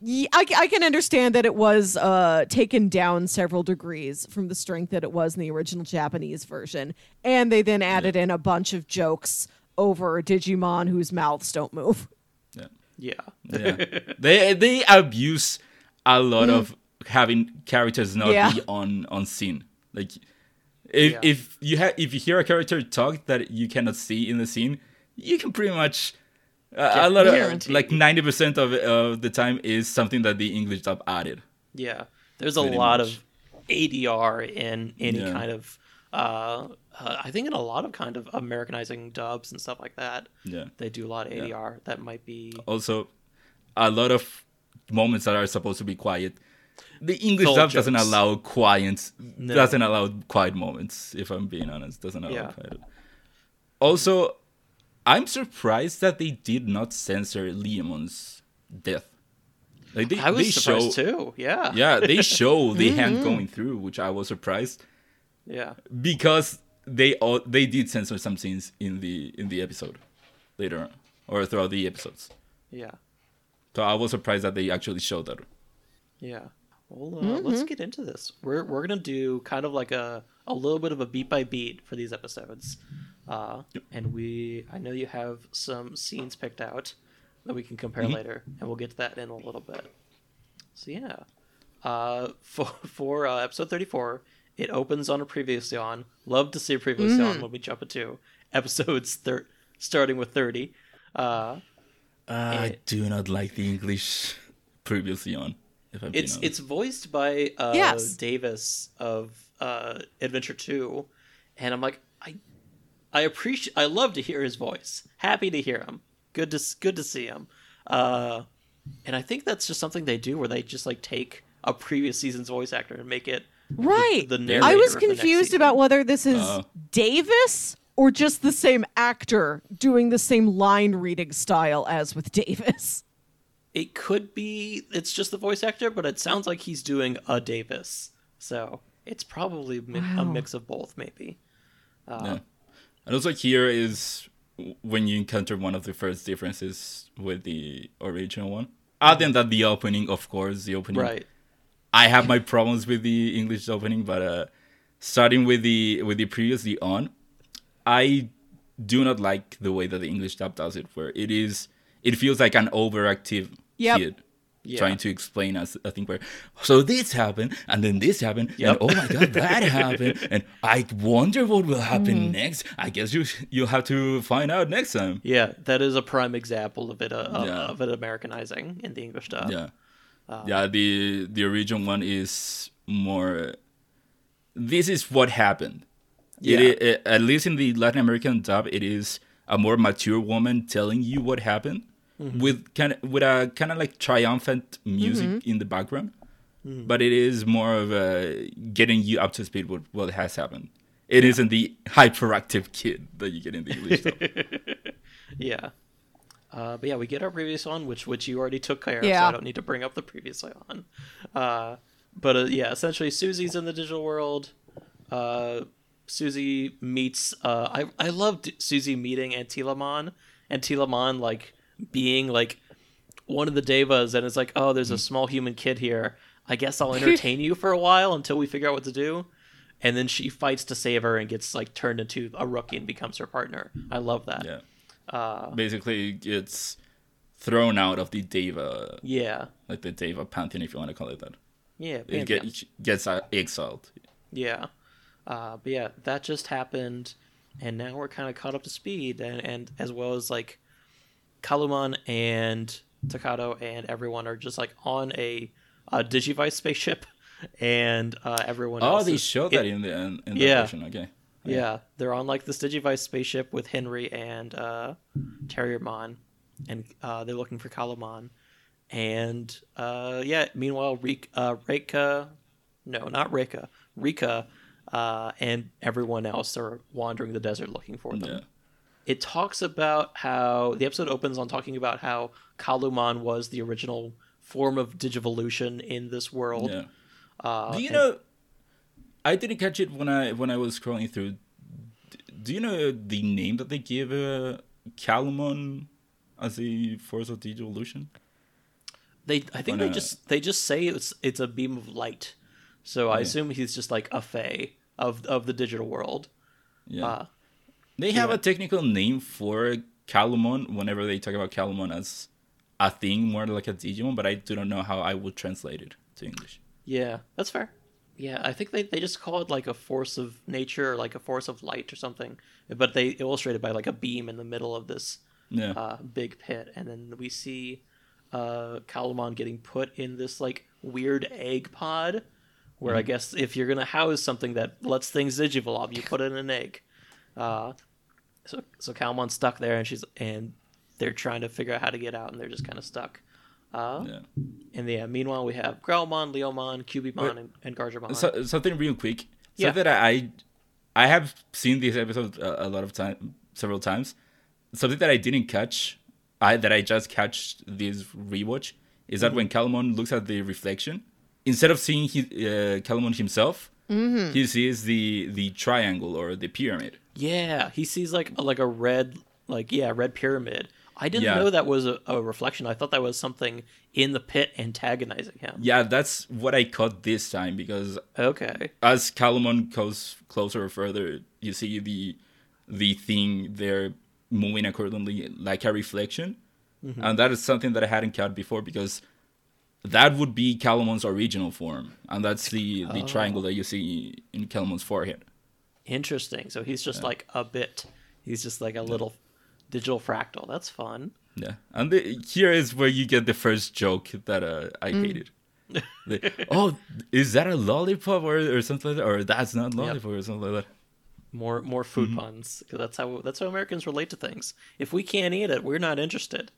yeah, I, I can understand that it was uh, taken down several degrees from the strength that it was in the original Japanese version. And they then added in a bunch of jokes over Digimon whose mouths don't move. yeah. Yeah. yeah. they they abuse a lot of having characters not Yeah. be on on scene. Like if Yeah. if you have if you hear a character talk that you cannot see in the scene, you can pretty much uh, a lot of Guaranteed. like ninety percent of of the time is something that the English dub added. Yeah, there's a lot much. of ADR in any Yeah. kind of. Uh, uh, I think in a lot of kind of Americanizing dubs and stuff like that, Yeah. they do a lot of ADR. That might be Also, a lot of moments that are supposed to be quiet. The English dub doesn't allow quiet. No. Doesn't allow quiet moments. If I'm being honest, doesn't allow Yeah. quiet. Also, I'm surprised that they did not censor Leomon's death. Like they, I was they surprised show, too. Yeah, yeah, they show the Mm-hmm. hand going through, which I was surprised yeah, because they all they did censor some scenes in the in the episode later on or throughout the episodes. yeah, So I was surprised that they actually showed that. yeah. Well, uh, let's get into this. We're we're gonna do kind of like a a little bit of a beat by beat for these episodes, uh, and we I know you have some scenes picked out that we can compare later, and we'll get to that in a little bit. So yeah, uh, for for uh, episode thirty four, it opens on a previously on. Love to see a previously on when we jump into episodes thir- starting with thirty. Uh, I do not like the English previously on. If I'm it's it's voiced by uh, Yes. Davis of uh, Adventure Two, and I'm like I I appreciate I love to hear his voice. Happy to hear him. Good to good to see him. Uh, and I think that's just something they do where they just like take a previous season's voice actor and make it Right. the narrative. I was of the next confused about whether this is Uh. Davis or just the same actor doing the same line reading style as with Davis. It could be it's just the voice actor, but it sounds like he's doing a Davis. So it's probably mi- a mix of both, maybe. yeah. And also here is when you encounter one of the first differences with the original one. Other than that, the opening, of course, the opening. Right. I have my problems with the English opening, but uh, starting with the with the previously on, I do not like the way that the English dub does it, where it is it feels like an overactive Yep. kid Yeah. trying to explain us a thing where so this happened and then this happened Yep. and oh my god that happened and I wonder what will happen Mm-hmm. next. I guess you you'll have to find out next time. Yeah, that is a prime example of it uh, of, Yeah. of it Americanizing in the English dub. Yeah. yeah, the the original one is more this is what happened. Yeah. It, it, at least in the Latin American dub, it is a more mature woman telling you what happened with kind of with a kind of like triumphant music in the background. But it is more of a getting you up to speed with what has happened. It not the hyperactive kid that you get in the English dub. Yeah. Uh, but yeah, we get our previous one, which which you already took care of, so I don't need to bring up the previously on. Uh, but uh, yeah, essentially, Susie's in the digital world. Uh, Susie meets. Uh, I I loved Susie meeting Antilamon. Antilamon like being like one of the devas, and it's like, oh, there's a small human kid here. I guess I'll entertain you for a while until we figure out what to do. And then she fights to save her and gets like turned into a rookie and becomes her partner. I love that. Yeah. Uh, Basically, it's thrown out of the Deva, yeah. like the Deva pantheon, if you want to call it that. Yeah, It get, gets uh, exiled. yeah. Uh, but yeah, that just happened, and now we're kind of caught up to speed, and, and as well as like Calumon and Takato and everyone are just like on a, a Digivice spaceship, and uh, everyone Oh, they is- showed it- that in the in, in the Yeah. version. Okay. Yeah, they're on like this Digivice spaceship with Henry and uh, Terriermon, and uh, they're looking for Calumon. And uh, yeah, meanwhile, Rika, uh, Reika, no, not Reika, Rika, uh, and everyone else are wandering the desert looking for them. Yeah. It talks about how the episode opens on talking about how Calumon was the original form of Digivolution in this world. Yeah. Uh, Do you and- know? I didn't catch it when I when I was scrolling through. Do you know the name that they give uh, as a force of digivolution? They, I think On they a- just they just say it's it's a beam of light, so I Yeah. assume he's just like a fae of of the digital world. Yeah. Uh, they have yeah. a technical name for Calumon whenever they talk about Calumon as a thing, more like a Digimon, but I do not know how I would translate it to English. Yeah, that's fair. Yeah, I think they, they just call it like a force of nature or like a force of light or something. But they illustrate it by like a beam in the middle of this Yeah. uh, big pit, and then we see uh, Calumon getting put in this like weird egg pod, where I guess if you're gonna house something that lets things digivolve, you put it in an egg. Uh, so so Calumon's stuck there, and she's and they're trying to figure out how to get out, and they're just kind of stuck. Uh, yeah. And yeah, meanwhile we have Growlmon, Leomon, Kyubimon, and, and Gargomon. So, something real quick. Yeah. Something that I I have seen this episode a, a lot of time, several times. Something that I didn't catch, I that I just catch this rewatch is that when Calumon looks at the reflection, instead of seeing his, uh, Calumon himself, he sees the the triangle or the pyramid. Yeah, he sees like like a red like yeah red pyramid. I didn't Yeah. know that was a, a reflection. I thought that was something in the pit antagonizing him. Yeah, that's what I caught this time because Okay. as Calumon goes closer or further, you see the the thing there moving accordingly like a reflection, mm-hmm. and that is something that I hadn't caught before because that would be Calumon's original form, and that's the the oh. triangle that you see in Calumon's forehead. Interesting. So he's just like a bit. He's just like a little digital fractal. That's fun. Yeah, and the, here is where you get the first joke that uh, I hated. The, oh, is that a lollipop or, or something like that? Or that's not lollipop or something like that. More more food puns 'cause that's how that's how Americans relate to things. If we can't eat it, we're not interested.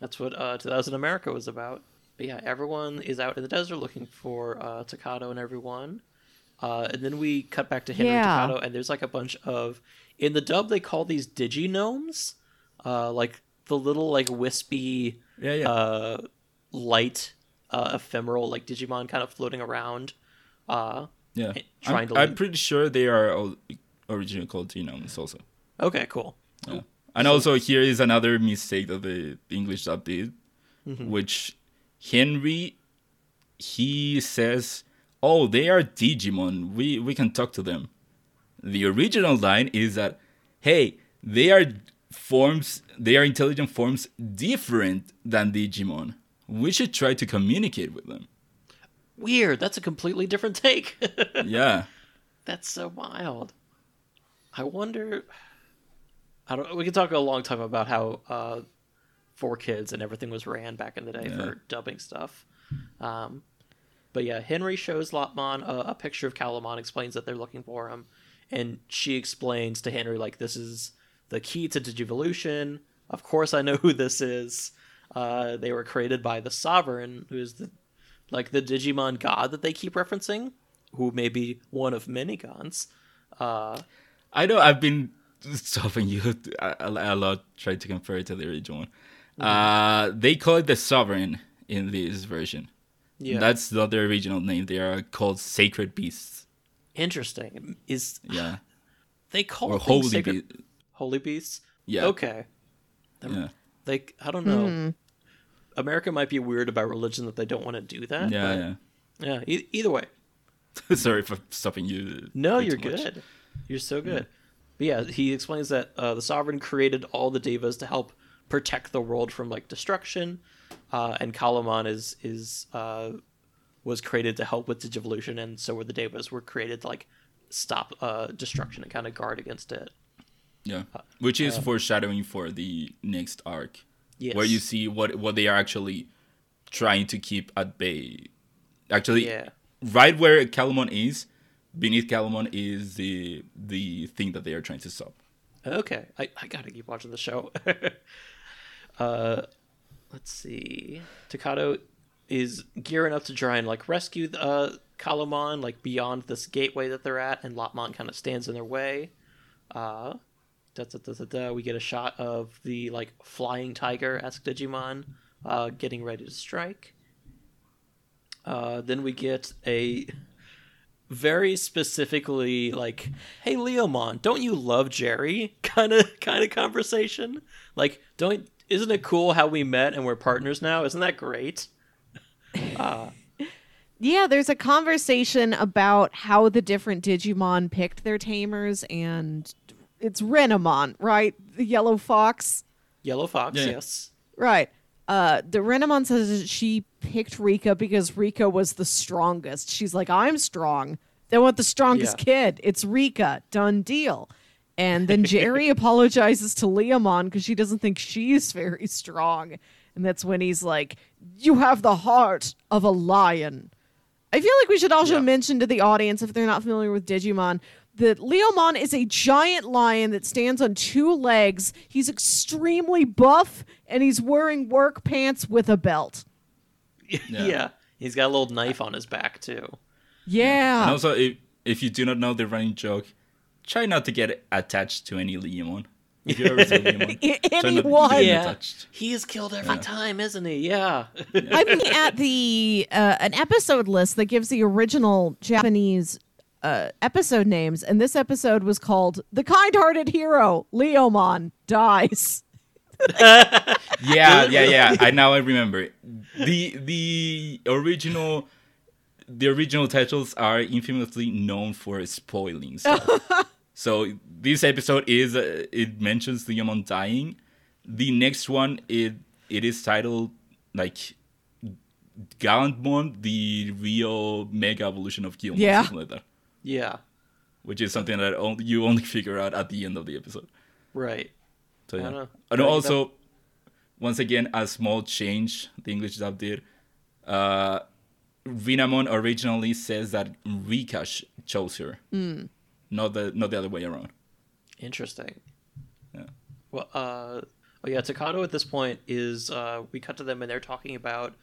That's what uh, 2000 America was about. But yeah, everyone is out in the desert looking for uh, Takato and everyone. Uh, and then we cut back to Henry Yeah. Takato, and there's like a bunch of in the dub they call these diginomes, uh, like the little like wispy Yeah, yeah. uh, light uh, ephemeral like Digimon kind of floating around. Uh, Yeah, trying I'm, to I'm pretty sure they are originally called genomes also. okay, cool. Yeah. And also here is another mistake that the English dub did, Mm-hmm. which Henry he says, "Oh, they are Digimon. We we can talk to them." The original line is that, "Hey, they are forms. They are intelligent forms different than Digimon. We should try to communicate with them." Weird. That's a completely different take. Yeah. That's so wild. I wonder. I don't. We could talk a long time about how uh, four kids and everything was ran back in the day Yeah. for dubbing stuff. Um, but yeah, Henry shows Lopmon a, a picture of Calumon, explains that they're looking for him, and she explains to Henry like this is the key to Digivolution. Of course, I know who this is. Uh, they were created by the Sovereign, who is the like the Digimon god that they keep referencing, who may be one of many gods. Uh, I know I've been stopping you a, a, a lot trying to compare it to the original one. Mm-hmm. Uh, they call it the Sovereign in this version. Yeah, That's not their original name. They are called Sacred Beasts. interesting. Is Yeah. they call Or Holy sacred- Beasts. holy beasts? Yeah. Okay. Yeah. They, I don't know. America might be weird about religion that they don't want to do that. Yeah, but- yeah. E- either way. Sorry for stopping you. No, you're too much. good. You're so good. But yeah, he explains that uh, the sovereign created all the devas to help protect the world from like destruction, uh, and Calumon is is uh, was created to help with digivolution, and so were the devas were created to like stop uh, destruction and kind of guard against it. Yeah. Which is foreshadowing for the next arc. Yes. Where you see what what they are actually trying to keep at bay. Actually, Yeah. right where Calumon is, beneath Calumon is the the thing that they are trying to stop. Okay, I, I gotta keep watching the show. uh, let's see. Takato is gearing up to try and like rescue uh Calumon like beyond this gateway that they're at, and Lopmon kind of stands in their way. Uh, da, da, da. We get a shot of the like flying tiger esque Digimon uh, getting ready to strike. Uh, then we get a very specifically like, "Hey Leomon, don't you love Jeri?" kind of kind of conversation. Like, don't isn't it cool how we met and we're partners now? Isn't that great? Yeah, there's a conversation about how the different Digimon picked their tamers, and it's Renamon, right? The yellow fox, Yellow Fox, Yeah. yes. right? uh, the Renamon says she picked Rika because Rika was the strongest. She's like, I'm strong. They want the strongest Yeah. kid. It's Rika. Done deal. And then Jeri apologizes to Leomon because she doesn't think she's very strong. And that's when he's like, You have the heart of a lion. I feel like we should also Yeah. mention to the audience, if they're not familiar with Digimon, that Leomon is a giant lion that stands on two legs. He's extremely buff and he's wearing work pants with a belt. yeah. He's got a little knife on his back too. Yeah. And also, if, if you do not know the running joke, try not to get attached to any Leomon. If you ever see Leomon, I- try anyone. Yeah. He is killed every time, isn't he? Yeah. I'm looking at the uh, an episode list that gives the original Japanese uh, episode names, and this episode was called "The Kind-Hearted Hero Leomon Dies." Yeah, yeah, yeah. I now I remember the the original. The original titles are infamously known for spoiling stuff. so this episode is uh, it mentions the Leomon dying. The next one it it is titled like Gallantmon, the real mega evolution of Guilmon, Yeah. something like that. yeah. Which is something that only, you only figure out at the end of the episode. Right. So yeah. I know. And Like also, once again, a small change the English dub did. Uh, Renamon originally says that Rika sh- chose her, Hmm. not the not the other way around. Interesting. Yeah. Well, uh, oh yeah, Takato at this point is uh, we cut to them and they're talking about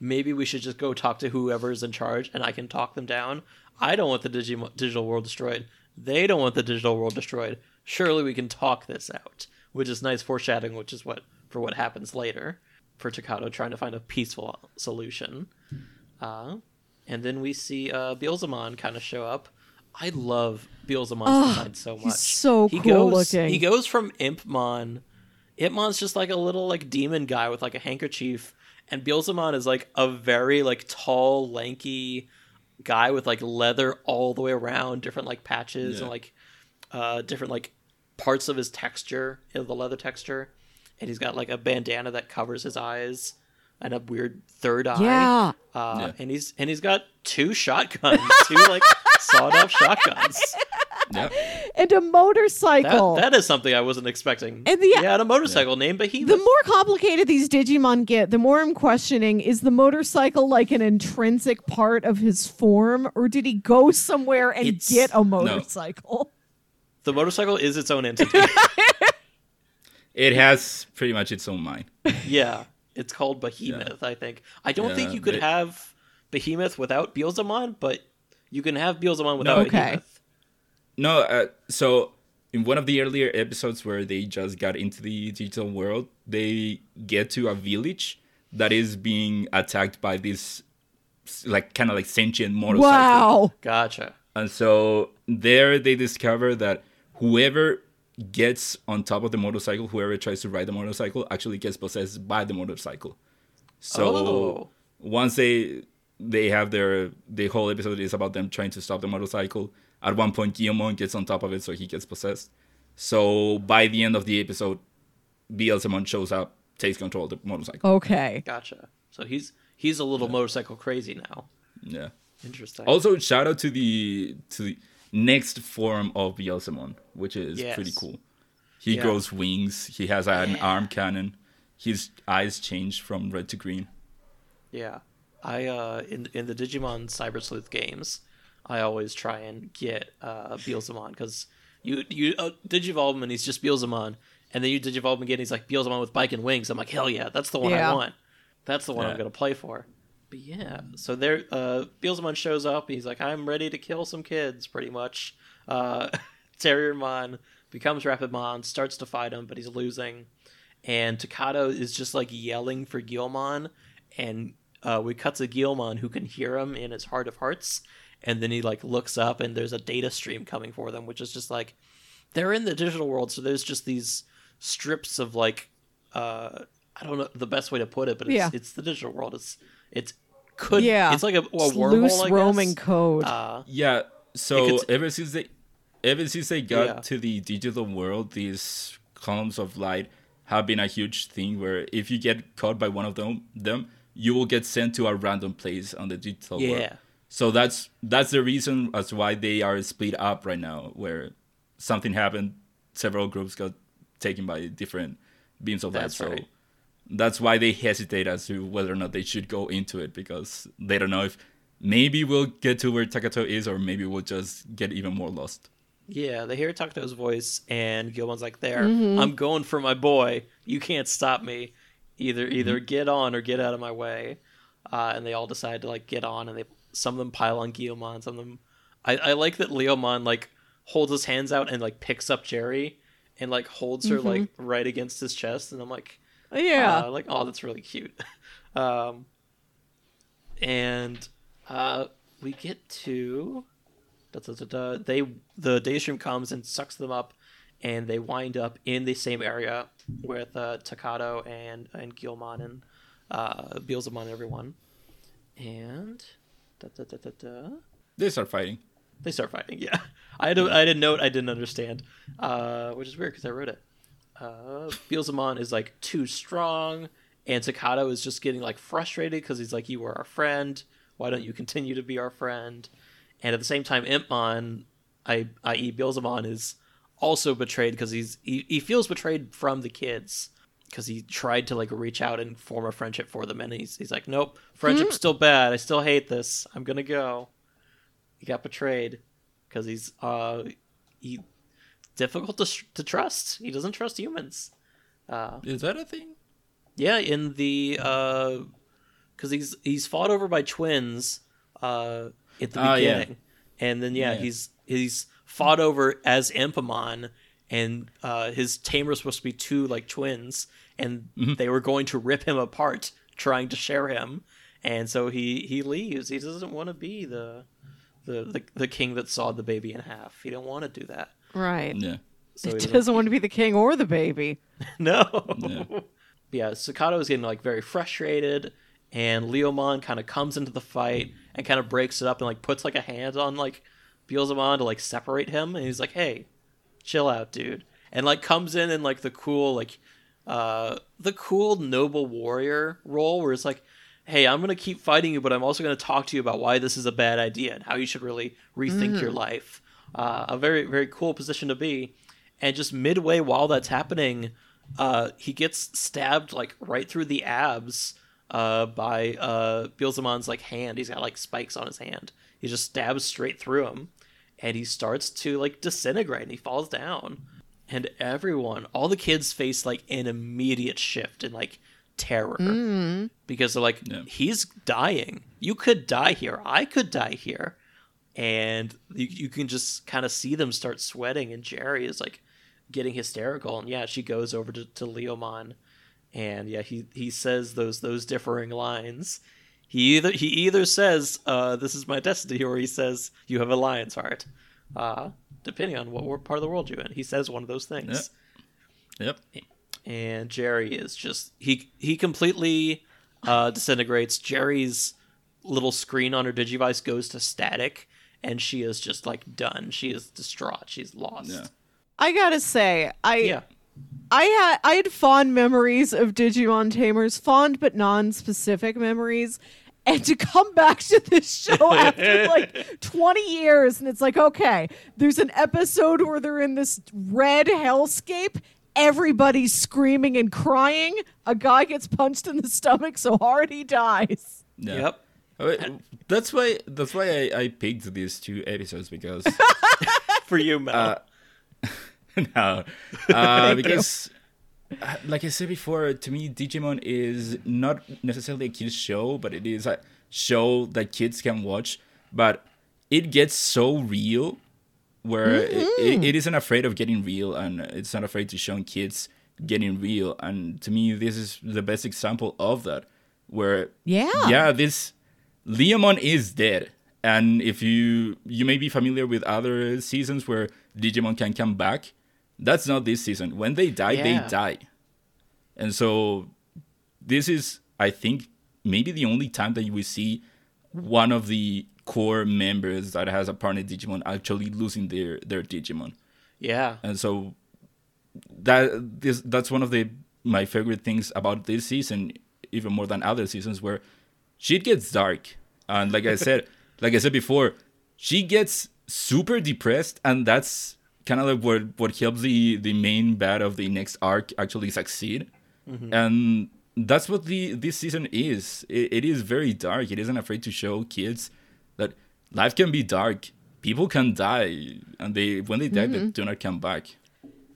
maybe we should just go talk to whoever's in charge and I can talk them down. I don't want the digi- digital world destroyed. They don't want the digital world destroyed. Surely we can talk this out, which is nice foreshadowing, which is what for what happens later for Takato trying to find a peaceful solution. Uh, and then we see uh, Beelzemon kind of show up. I love Beelzemon's design so much. He's so he cool goes, looking. He goes from Impmon. Impmon's just like a little like demon guy with like a handkerchief, and Beelzemon is like a very like tall, lanky guy with like leather all the way around, different like patches Yeah. and like uh different like parts of his texture, of the leather texture, and he's got like a bandana that covers his eyes and a weird third eye. Yeah. Uh, Yeah. and he's and he's got two shotguns, two like sawed off shotguns. Yeah, And a That, motorcycle. that is something I wasn't expecting. And the- yeah, and a motorcycle named Behemoth. the more complicated these Digimon get, the more I'm questioning is the motorcycle like an intrinsic part of his form, or did he go somewhere and It's- get a motorcycle? The motorcycle is its own entity. it has pretty much its own mind. yeah, it's called Behemoth. I think. I don't think you could they- have Behemoth without Beelzemon, but you can have Beelzemon without Okay. Behemoth. No, uh, so in one of the earlier episodes where they just got into the digital world, they get to a village that is being attacked by this like kind of like sentient motorcycle. Wow. Gotcha. And so there they discover that whoever gets on top of the motorcycle, whoever tries to ride the motorcycle, actually gets possessed by the motorcycle. So Oh. once they they have their the whole episode is about them trying to stop the motorcycle. At one point, Guilmon gets on top of it, so he gets possessed. So by the end of the episode, Beelzemon shows up, takes control of the motorcycle. Okay. Gotcha. So he's he's a little motorcycle crazy now. Yeah. Interesting. Also, shout out to the to the next form of Beelzemon, which is Yes. pretty cool. He Yeah. grows wings. He has an arm cannon. His eyes change from red to green. Yeah, I uh in in the Digimon Cyber Sleuth games, I always try and get uh Beelzemon because you you uh, digivolve him and he's just Beelzemon, and then you digivolve him again, And he's like Beelzemon with bike and wings. I'm like, hell yeah, that's the one Yeah. I want. That's the one I'm gonna play for. But yeah, so there, uh, Beelzemon shows up. He's like, I'm ready to kill some kids, pretty much. Uh, Terriermon becomes Rapidmon, starts to fight him, but he's losing and Takato is just like yelling for Guilmon, and uh, we cut to Guilmon who can hear him in his heart of hearts, and then he like looks up and there's a data stream coming for them, which is just like they're in the digital world, so there's just these strips of like uh, I don't know the best way to put it, but it's Yeah. it's the digital world. It's it's could Yeah. it's like a, a It's wormhole, loose I guess. roaming code. Uh, Yeah. So could- ever since they ever since they got Yeah. to the digital world, these columns of light have been a huge thing where if you get caught by one of them, them you will get sent to a random place on the digital world. Yeah. So that's that's the reason as why they are split up right now, where something happened, several groups got taken by different beams of That's light. So right. That's why they hesitate as to whether or not they should go into it because they don't know if maybe we'll get to where Takato is or maybe we'll just get even more lost. Yeah, they hear Takato's voice, and Guilmon's like, "There, mm-hmm. I'm going for my boy. You can't stop me. Either mm-hmm. either get on or get out of my way." Uh, and they all decide to like get on, and they some of them pile on Guilmon. Some of them, I, I like that Leomon like holds his hands out and like picks up Jeri and like holds her mm-hmm. like right against his chest, and I'm like, Yeah. uh, like oh, that's really cute. um, and uh, we get to da, da, da, da, they the daystream comes and sucks them up, and they wind up in the same area with uh, Takato and and Guilmon and uh, Beelzemon and everyone, and da, da, da, da, da, They start fighting. they start fighting. Yeah, I had a, I had a note I didn't understand, uh, which is weird because I wrote it. Uh, Beelzemon is like too strong, and Takato is just getting like frustrated because he's like, "You were our friend. Why don't you continue to be our friend?" And at the same time, Impmon, I, i.e. Beelzemon, is also betrayed because he's he, he feels betrayed from the kids because he tried to like reach out and form a friendship for them, and he's he's like, "Nope, friendship's still bad. I still hate this. I'm gonna go." He got betrayed because he's uh he difficult to to trust. He doesn't trust humans. Uh, Is that a thing? yeah, in the uh, because he's he's fought over by twins uh at the Ah, yeah. beginning, and then yeah, Yeah. he's he's fought over as Impmon, and uh, his tamer was supposed to be two like twins, and Mm-hmm. they were going to rip him apart, trying to share him, and so he he leaves. He doesn't want to be the. The, the, the king that sawed the baby in half. He didn't want to do that. Right. Yeah. So He he doesn't- doesn't want to be the king or the baby. No. Yeah. Yeah, Takato is getting like very frustrated, and Leomon kind of comes into the fight and kind of breaks it up and like puts like a hand on like Beelzemon to like separate him, and he's like, "Hey, chill out, dude," and like comes in in like the cool like uh the cool noble warrior role where it's like. Hey, I'm gonna keep fighting you, but I'm also gonna talk to you about why this is a bad idea and how you should really rethink your life. Uh, a very, very cool position to be. And just midway while that's happening, uh, he gets stabbed like right through the abs uh, by uh, Beelzemon's like hand. He's got like spikes on his hand. He just stabs straight through him, and he starts to like disintegrate, and he falls down. And everyone, all the kids face like an immediate shift in like terror because they're like, Yeah. he's dying. You could die here. I could die here and you, you can just kind of see them start sweating and Jeri is like getting hysterical and yeah she goes over to, to leomon and yeah he, he says those those differing lines he either he either says uh, this is my destiny or he says you have a lion's heart uh, depending on what part of the world you're in he says one of those things Yep. and Jeri is just he he completely uh, disintegrates. Jeri's little screen on her digivice goes to static, and she is just like done. She is distraught. She's lost. Yeah. I gotta say, I Yeah. I had I had fond memories of Digimon Tamers, fond but non-specific memories. And to come back to this show after like 20 years, and it's like, okay, there's an episode where they're in this red hellscape. Everybody's screaming and crying. A guy gets punched in the stomach so hard he dies. Yeah. Yep. That's why. That's why I, I picked these two episodes because For you, Mel. Uh, no, uh, because uh, like I said before, to me, Digimon is not necessarily a kids show, but it is a show that kids can watch. But it gets so real, where it, it, it isn't afraid of getting real, and it's not afraid to show kids getting real. And to me, this is the best example of that. Where Yeah. yeah, this Leomon is dead. And if you you may be familiar with other seasons where Digimon can come back, that's not this season. When they die, Yeah. they die. And so this is I think maybe the only time that you will see one of the core members that has a partner Digimon actually losing their their Digimon. yeah. And so that this that's one of the my favorite things about this season, even more than other seasons, where shit gets dark. And like I said, like I said before, she gets super depressed, and that's kind of like what what helps the the main bad of the next arc actually succeed. Mm-hmm. And that's what the this season is. It, it is very dark. It isn't afraid to show kids that life can be dark. People can die, and they when they die, they mm-hmm. do not come back.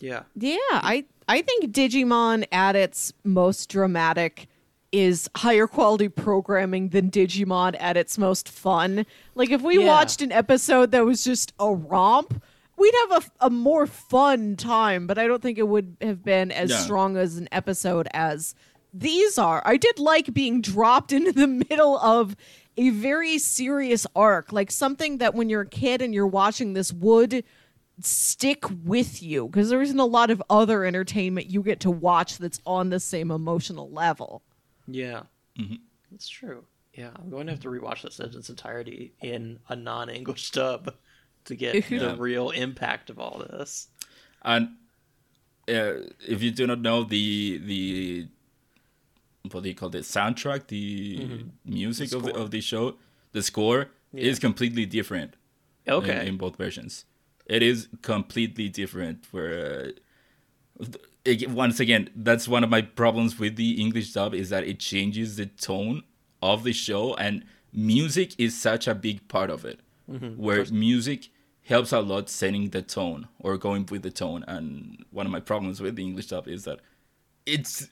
Yeah. Yeah, I I think Digimon at its most dramatic is higher quality programming than Digimon at its most fun. Like if we Yeah. watched an episode that was just a romp, we'd have a, a more fun time, but I don't think it would have been as Yeah. strong as an episode as these are. I did like being dropped into the middle of a very serious arc, like something that when you're a kid and you're watching this would stick with you because there isn't a lot of other entertainment you get to watch that's on the same emotional level. Yeah. That's true. Yeah, I'm going to have to rewatch this in its entirety in a non-English dub to get Yeah. the real impact of all this. And uh, if you do not know the the what do you call it soundtrack, the music of the of the show, the score Yeah. is completely different. in- Okay. in, both versions. It is completely different. Where uh, th- ag- once again, that's one of my problems with the English dub is that it changes the tone of the show, and music is such a big part of it. Where music helps a lot setting the tone or going with the tone. And one of my problems with the English dub is that it's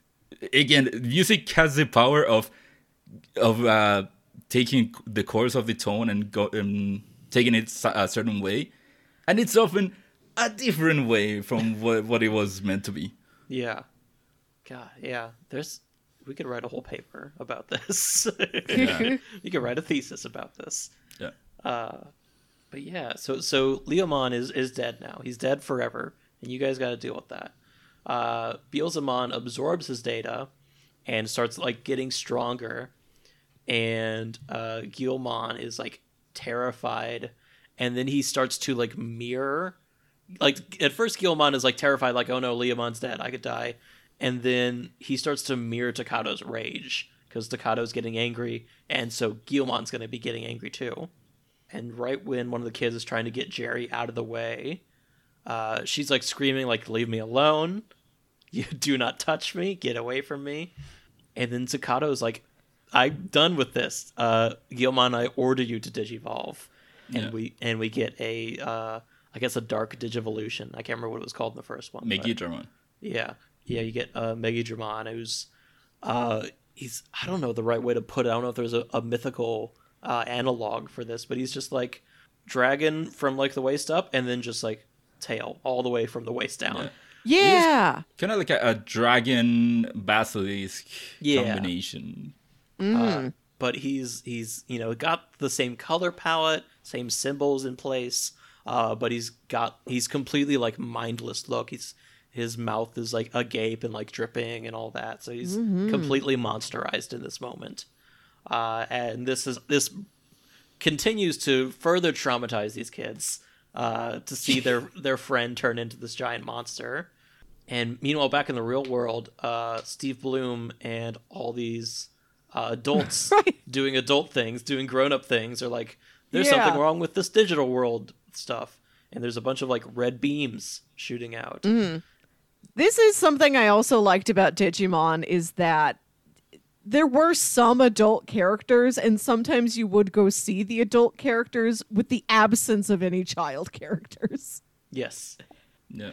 again music has the power of of uh, taking the course of the tone and go um, taking it a certain way, and it's often a different way from what, what it was meant to be. Yeah. God, yeah. There's we could write a whole paper about this. Yeah. you could write a thesis about this. Yeah. Uh, But yeah, so so Leomon is is dead now. He's dead forever, and you guys got to deal with that. Uh, Beelzemon absorbs his data and starts like getting stronger, and uh, Guilmon is like terrified, and then he starts to like mirror. Like at first, Guilmon is like terrified, like oh no, Leomon's dead, I could die, and then he starts to mirror Takato's rage because Takato's getting angry, and so Guilmon's going to be getting angry too. And right when one of the kids is trying to get Jeri out of the way, uh, she's like screaming, like "Leave me alone! You do not touch me! Get away from me!" And then Takato's like, "I'm done with this. Uh, Guilmon, I order you to digivolve." And Yeah. we and we get a, uh, I guess a dark digivolution. I can't remember what it was called in the first one. but- Megidramon. yeah, yeah. You get uh, Megidramon, who's uh, he's I don't know the right way to put it. I don't know if there's a, a mythical uh, analog for this, but he's just like dragon from like the waist up, and then just like tail all the way from the waist down. Yeah. Kind of like a, a dragon basilisk Yeah. combination. Uh, but he's he's you know got the same color palette, same symbols in place, uh, but he's got he's completely like mindless look. He's his mouth is like agape and like dripping and all that. So he's completely monsterized in this moment. Uh, and this is this continues to further traumatize these kids uh, to see their their friend turn into this giant monster. And meanwhile, back in the real world, uh, Steve Blum and all these uh, adults Right. doing adult things, doing grown up things, are like, there's Yeah. something wrong with this digital world stuff. And there's a bunch of like red beams shooting out. This is something I also liked about Digimon is that there were some adult characters and sometimes you would go see the adult characters with the absence of any child characters. Yes. Yeah.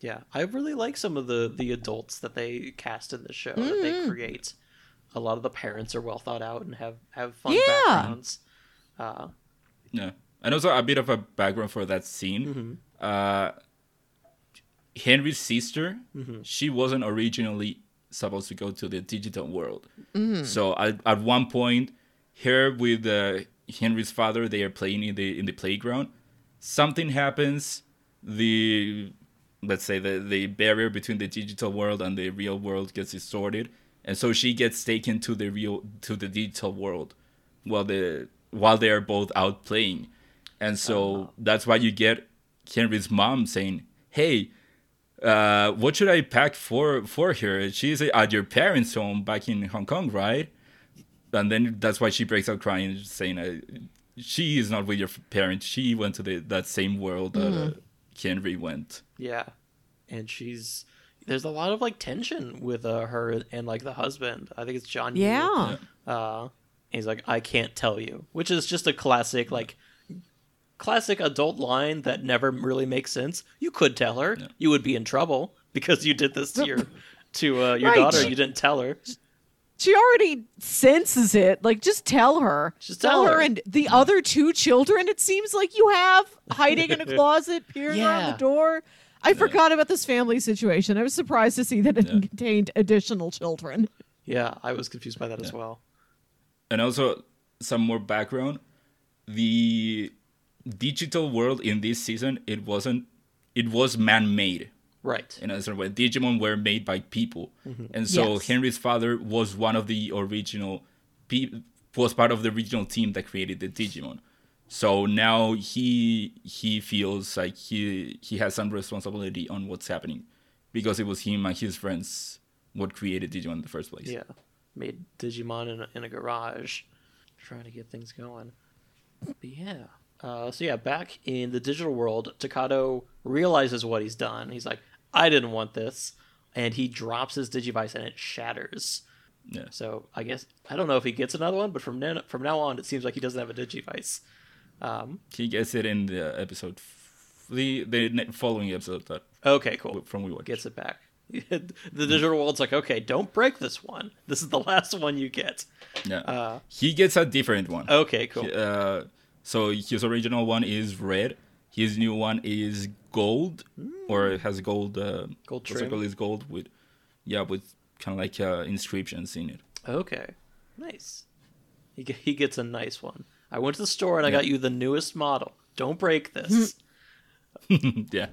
Yeah. I really like some of the, the adults that they cast in the show that they create. A lot of the parents are well thought out and have, have fun Yeah. backgrounds. Uh, Yeah. And also a bit of a background for that scene. Mm-hmm. Uh, Henry's sister, Mm-hmm. she wasn't originally supposed to go to the digital world. Mm-hmm. So at, at one point, her with uh, Henry's father, they are playing in the in the playground. Something happens. The let's say the the barrier between the digital world and the real world gets distorted, and so she gets taken to the real to the digital world, while the while they are both out playing, and so that's why you get Henry's mom saying, "Hey, uh, what should I pack for for her? She's at your parents' home back in Hong Kong, right? And then that's why she breaks out crying, saying, uh, "She is not with your parents. She went to the, that same world that uh, Henry went." Yeah, and she's there's a lot of like tension with uh, her and like the husband. I think it's John. Yu. Yeah. Uh, he's like, I can't tell you, which is just a classic like classic adult line that never really makes sense. You could tell her, you would be in trouble because you did this to your to uh, your Right, daughter. she- You didn't tell her. She already senses it. Like, just tell her. Just tell her. and the other two children. It seems like you have hiding in a closet, peering around the door. I forgot about this family situation. I was surprised to see that it contained additional children. Yeah, I was confused by that as well. and also some more background the digital world in this season it wasn't it was man-made Right. in a certain way digimon were made by people mm-hmm. and so Yes. henry's father was one of the original pe- was part of the original team that created the digimon so now he he feels like he he has some responsibility on what's happening because it was him and his friends what created digimon in the first place Yeah, made Digimon in a, in a garage, trying to get things going. But yeah. Uh, so yeah, back in the digital world, Takato realizes what he's done. He's like, I didn't want this, and he drops his Digivice and it shatters. Yeah. So I guess I don't know if he gets another one, but from now from now on, it seems like he doesn't have a Digivice. Um, He gets it in the episode, f- the the following episode that okay, cool. from we watched. Gets it back. the digital world's like, okay, don't break this one. This is the last one you get. yeah, Uh, he gets a different one. Okay, cool. Uh, so his original one is red. His new one is gold, or it has gold. Uh. Gold what's it trim. Is gold with, yeah, with kind of like uh, inscriptions in it. Okay, nice. He he gets a nice one. I went to the store and I got you the newest model. Don't break this. yeah,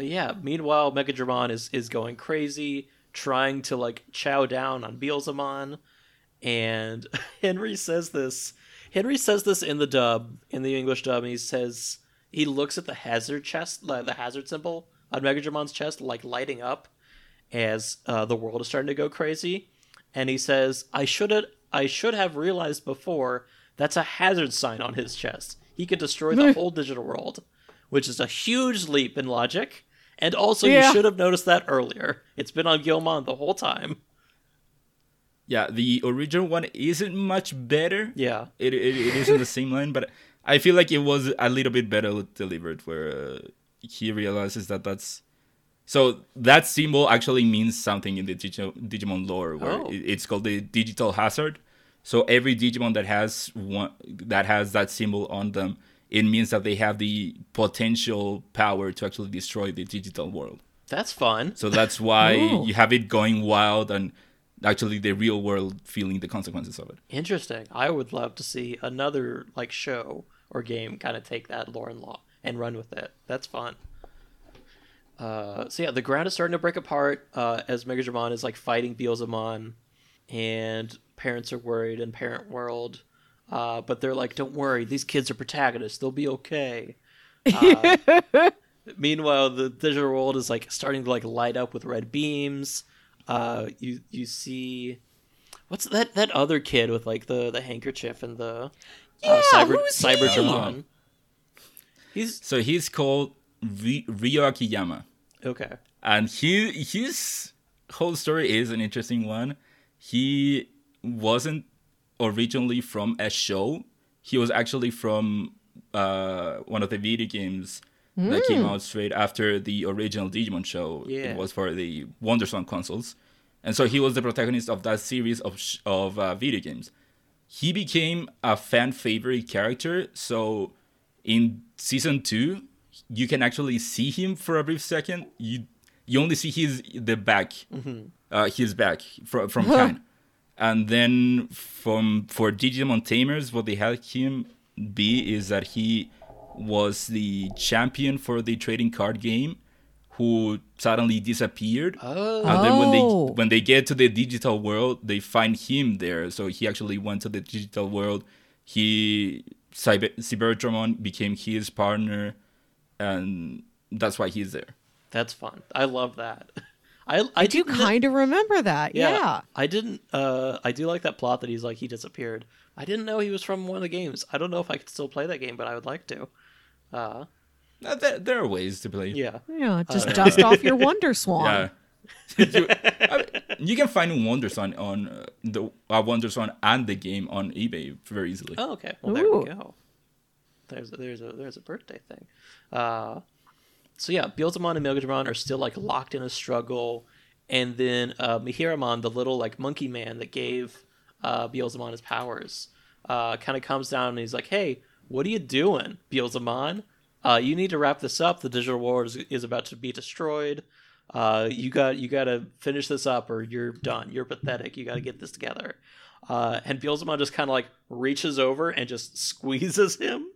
but yeah, meanwhile, Megidramon is is going crazy, trying to like chow down on Beelzemon, and Henry says this. Henry says this in the dub, in the English dub, and he says he looks at the hazard chest, like the hazard symbol on Megidramon's chest, like lighting up as uh, the world is starting to go crazy, and he says, "I should have, I should have realized before that's a hazard sign on his chest. He could destroy the whole digital world, which is a huge leap in logic." And also, Yeah. you should have noticed that earlier. It's been on Guilmon the whole time. Yeah. The original one isn't much better. Yeah. it, it, it is in the same line, but I feel like it was a little bit better delivered, where uh, he realizes that that's so that symbol actually means something in the Digimon lore, where Oh. it's called the digital hazard. So every Digimon that has one that has that symbol on them, it means that they have the potential power to actually destroy the digital world. That's fun. So that's why Ooh. you have it going wild and actually the real world feeling the consequences of it. Interesting. I would love to see another like show or game kind of take that lore and law and run with it. That's fun. Uh, so yeah, the ground is starting to break apart uh, as Megidramon is like fighting Beelzemon, and parents are worried in Parent World. Uh, but they're like, "Don't worry, these kids are protagonists. They'll be okay." Uh, meanwhile, the digital world is like starting to like light up with red beams. Uh, you you see what's that that other kid with like the the handkerchief and the Yeah, uh, cyber who's he? Cybertron? He's So he's called Ry- Ryo Akiyama. okay. and he his whole story is an interesting one. He wasn't originally from a show. He was actually from uh, one of the video games that came out straight after the original Digimon show. Yeah. It was for the WonderSwan consoles, and so he was the protagonist of that series of sh- of uh, video games. He became a fan favorite character. So in season two, you can actually see him for a brief second. You you only see his the back, uh, his back from from Kine, and then from for Digimon Tamers, what they had him be is that he was the champion for the trading card game, who suddenly disappeared. Oh. And then when Oh. they when they get to the digital world, they find him there. So he actually went to the digital world. He Cyber- Cyberdramon became his partner, and that's why he's there. That's fun. I love that. I I, I do kind of remember that. Yeah. I didn't. Uh, I do like that plot that he's like he disappeared. I didn't know he was from one of the games. I don't know if I could still play that game, but I would like to. Uh, Uh, there, there are ways to play. yeah. Yeah, just dust off your Wonder Swan. Yeah. you, I mean, you can find WonderSwan on uh, the uh, WonderSwan and the game on eBay very easily. Oh, okay. Well, there we go. There's a, there's a there's a birthday thing. Uh, so yeah, Beelzemon and Megidramon are still like locked in a struggle, and then uh, Mihiramon, the little like monkey man that gave uh, Beelzemon his powers, uh, kind of comes down and he's like, "Hey, what are you doing, Beelzemon? Uh, you need to wrap this up. The digital world is, is about to be destroyed. Uh, you got you got to finish this up, or you're done. You're pathetic. You got to get this together." Uh, and Beelzemon just kind of like reaches over and just squeezes him,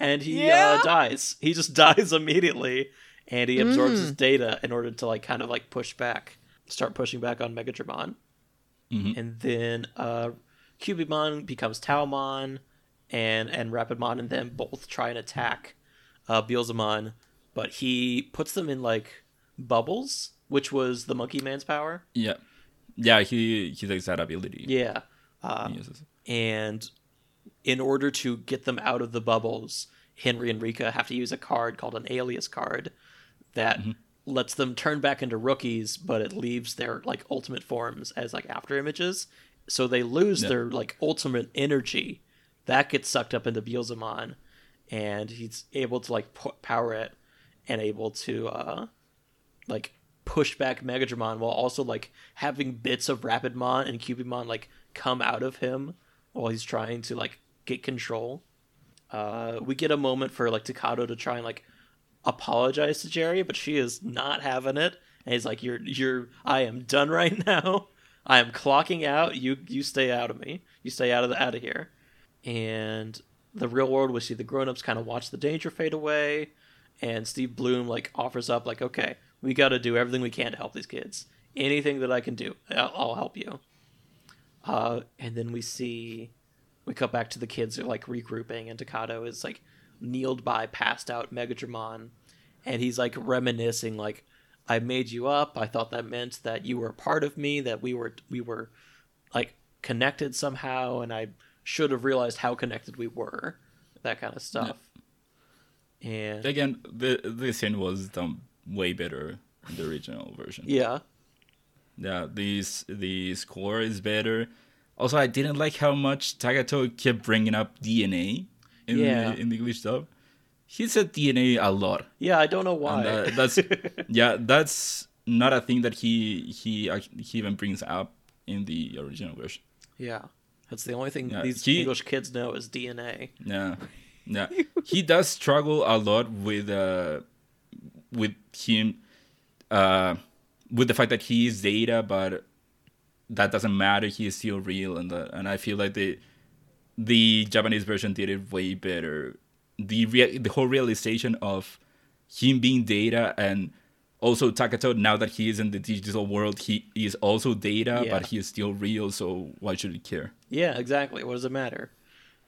and he Yeah. uh, dies. He just dies immediately, and he absorbs his data in order to like kind of like push back, start pushing back on Megidramon. Mhm. And then uh, Kyubimon becomes Taomon, and and Rapidmon and them both try and attack uh, Beelzemon, but he puts them in like bubbles, which was the Monkey Man's power. Yeah, yeah. He he takes that ability. Yeah. Uh, and in order to get them out of the bubbles, Henry and Rika have to use a card called an alias card that lets them turn back into rookies, but it leaves their like ultimate forms as like after images. So they lose Yeah. their like ultimate energy. That gets sucked up into Beelzemon, and he's able to like power it and able to uh like push back Megidramon while also like having bits of Rapidmon and Kyubimon like come out of him while he's trying to like get control. Uh, we get a moment for like Takato to try and like apologize to Jeri, but she is not having it. And he's like, "You're, you're, I am done right now. I am clocking out. You, you stay out of me. You stay out of the, out of here." And the real world, we see the grown-ups kind of watch the danger fade away, and Steve Blum like offers up like, "Okay, we got to do everything we can to help these kids. Anything that I can do, I'll, I'll help you." Uh, and then we see we cut back to the kids are like regrouping, and Takato is like kneeled by passed out Megidramon, and he's like reminiscing like, "I made you up. I thought that meant that you were a part of me, that we were we were like connected somehow, and I should have realized how connected we were." That kind of stuff. And Again, the the scene was done way better in the original version. yeah, Yeah, These the score is better. Also, I didn't like how much Takato kept bringing up DNA in Yeah. the in the English dub. He said DNA a lot. yeah, I don't know why. Uh, that's yeah, that's not a thing that he he he even brings up in the original version. yeah, that's the only thing Yeah, these he- English kids know is DNA. Yeah, yeah. he does struggle a lot with uh with him uh with the fact that he is data, but that doesn't matter. He is still real, and the, and I feel like the the Japanese version did it way better. The rea- the whole realization of him being data and also Takato now that he is in the digital world, he is also data, Yeah. but he is still real. So why should he care? Yeah, exactly. What does it matter?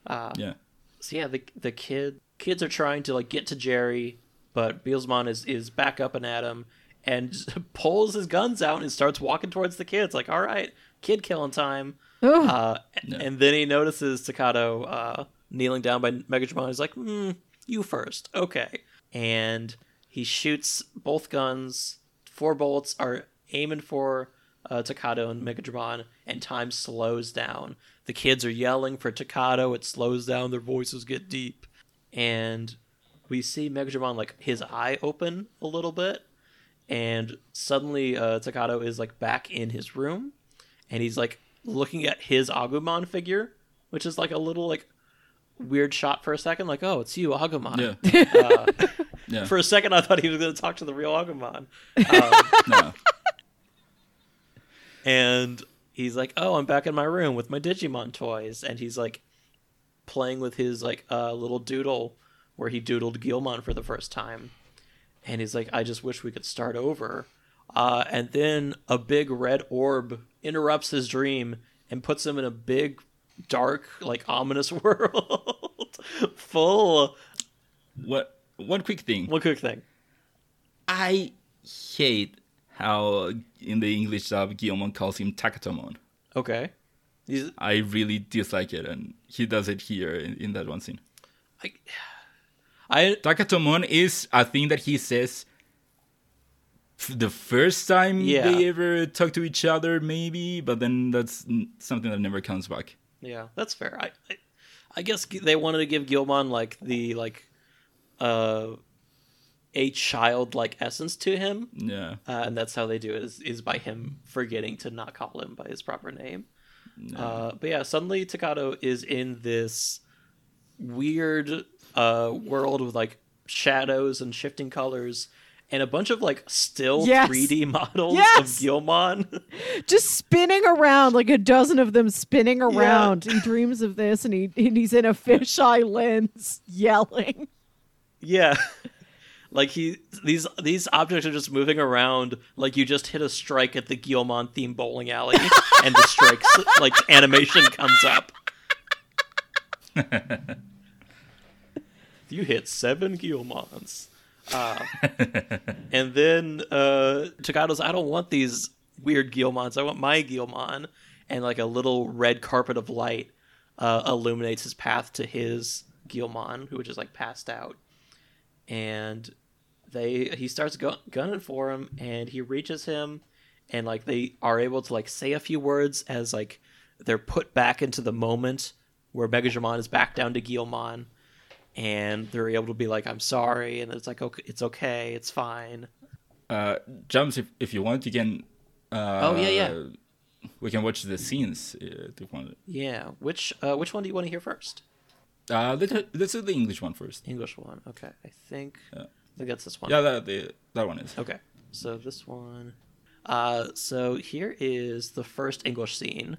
Uh, Yeah. So yeah, the the kid kids are trying to like get to Jeri, but Beelzemon is is back up and at him and pulls his guns out and starts walking towards the kids. Like, all right, kid killing time. Ugh. Uh, Yeah. And then he notices Takato uh, kneeling down by Megatron. He's like, hmm, you first. Okay. And he shoots both guns. Four bullets are aiming for uh, Takato and Megatron, and time slows down. The kids are yelling for Takato. It slows down. Their voices get deep. And we see Megatron, like, his eye open a little bit. And suddenly, uh, Takato is, like, back in his room. And he's, like, looking at his Agumon figure, which is, like, a little, like, weird shot for a second. Like, oh, it's you, Agumon. Yeah. Uh, Yeah. for a second, I thought he was going to talk to the real Agumon. Um, no. and he's like, "Oh, I'm back in my room with my Digimon toys," and he's like playing with his like uh, little doodle where he doodled Guilmon for the first time, and he's like, "I just wish we could start over." Uh, and then a big red orb interrupts his dream and puts him in a big, dark, like ominous world full. What one quick thing. One quick thing. I hate how in the English dub Guilmon calls him Takatomon. Okay. He's, I really dislike it, and he does it here in, in that one scene. I, I Takatomon is a thing that he says f- the first time Yeah. they ever talk to each other, maybe, but then that's n- something that never comes back. Yeah, that's fair. I, I, I guess g- they wanted to give Guilmon like the like, uh, a childlike essence to him, Yeah. uh, and that's how they do it is, is by him forgetting to not call him by his proper name. Uh, but yeah, suddenly Takato is in this weird uh, world with like shadows and shifting colors. And a bunch of like still Yes. 3D models Yes. of Guilmon. Just spinning around, like a dozen of them spinning around. He dreams of this, and he and he's in a fisheye lens, yelling. Yeah. Like he these these objects are just moving around like you just hit a strike at the Guilmon theme bowling alley and the strikes like animation comes up. you hit seven Guilmons. Uh, and then uh Takato's I don't want these weird Guilmons. I want my Guilmon. And like a little red carpet of light uh, illuminates his path to his Guilmon, who just like passed out and they he starts gunning for him and he reaches him and like they are able to like say a few words as like they're put back into the moment where Megidramon is back down to Guilmon and they're able to be like I'm sorry and it's like okay it's okay it's fine Uh, Jumps, if, if you want, you can. Uh, Oh, yeah, yeah. We can watch the scenes uh, if you want. yeah which uh, which one do you want to hear first Uh, let's, let's do the English one first. English one okay I think Yeah. I think that's this one Yeah, that, the, that one is. Okay, so this one. Uh, so here is the first English scene,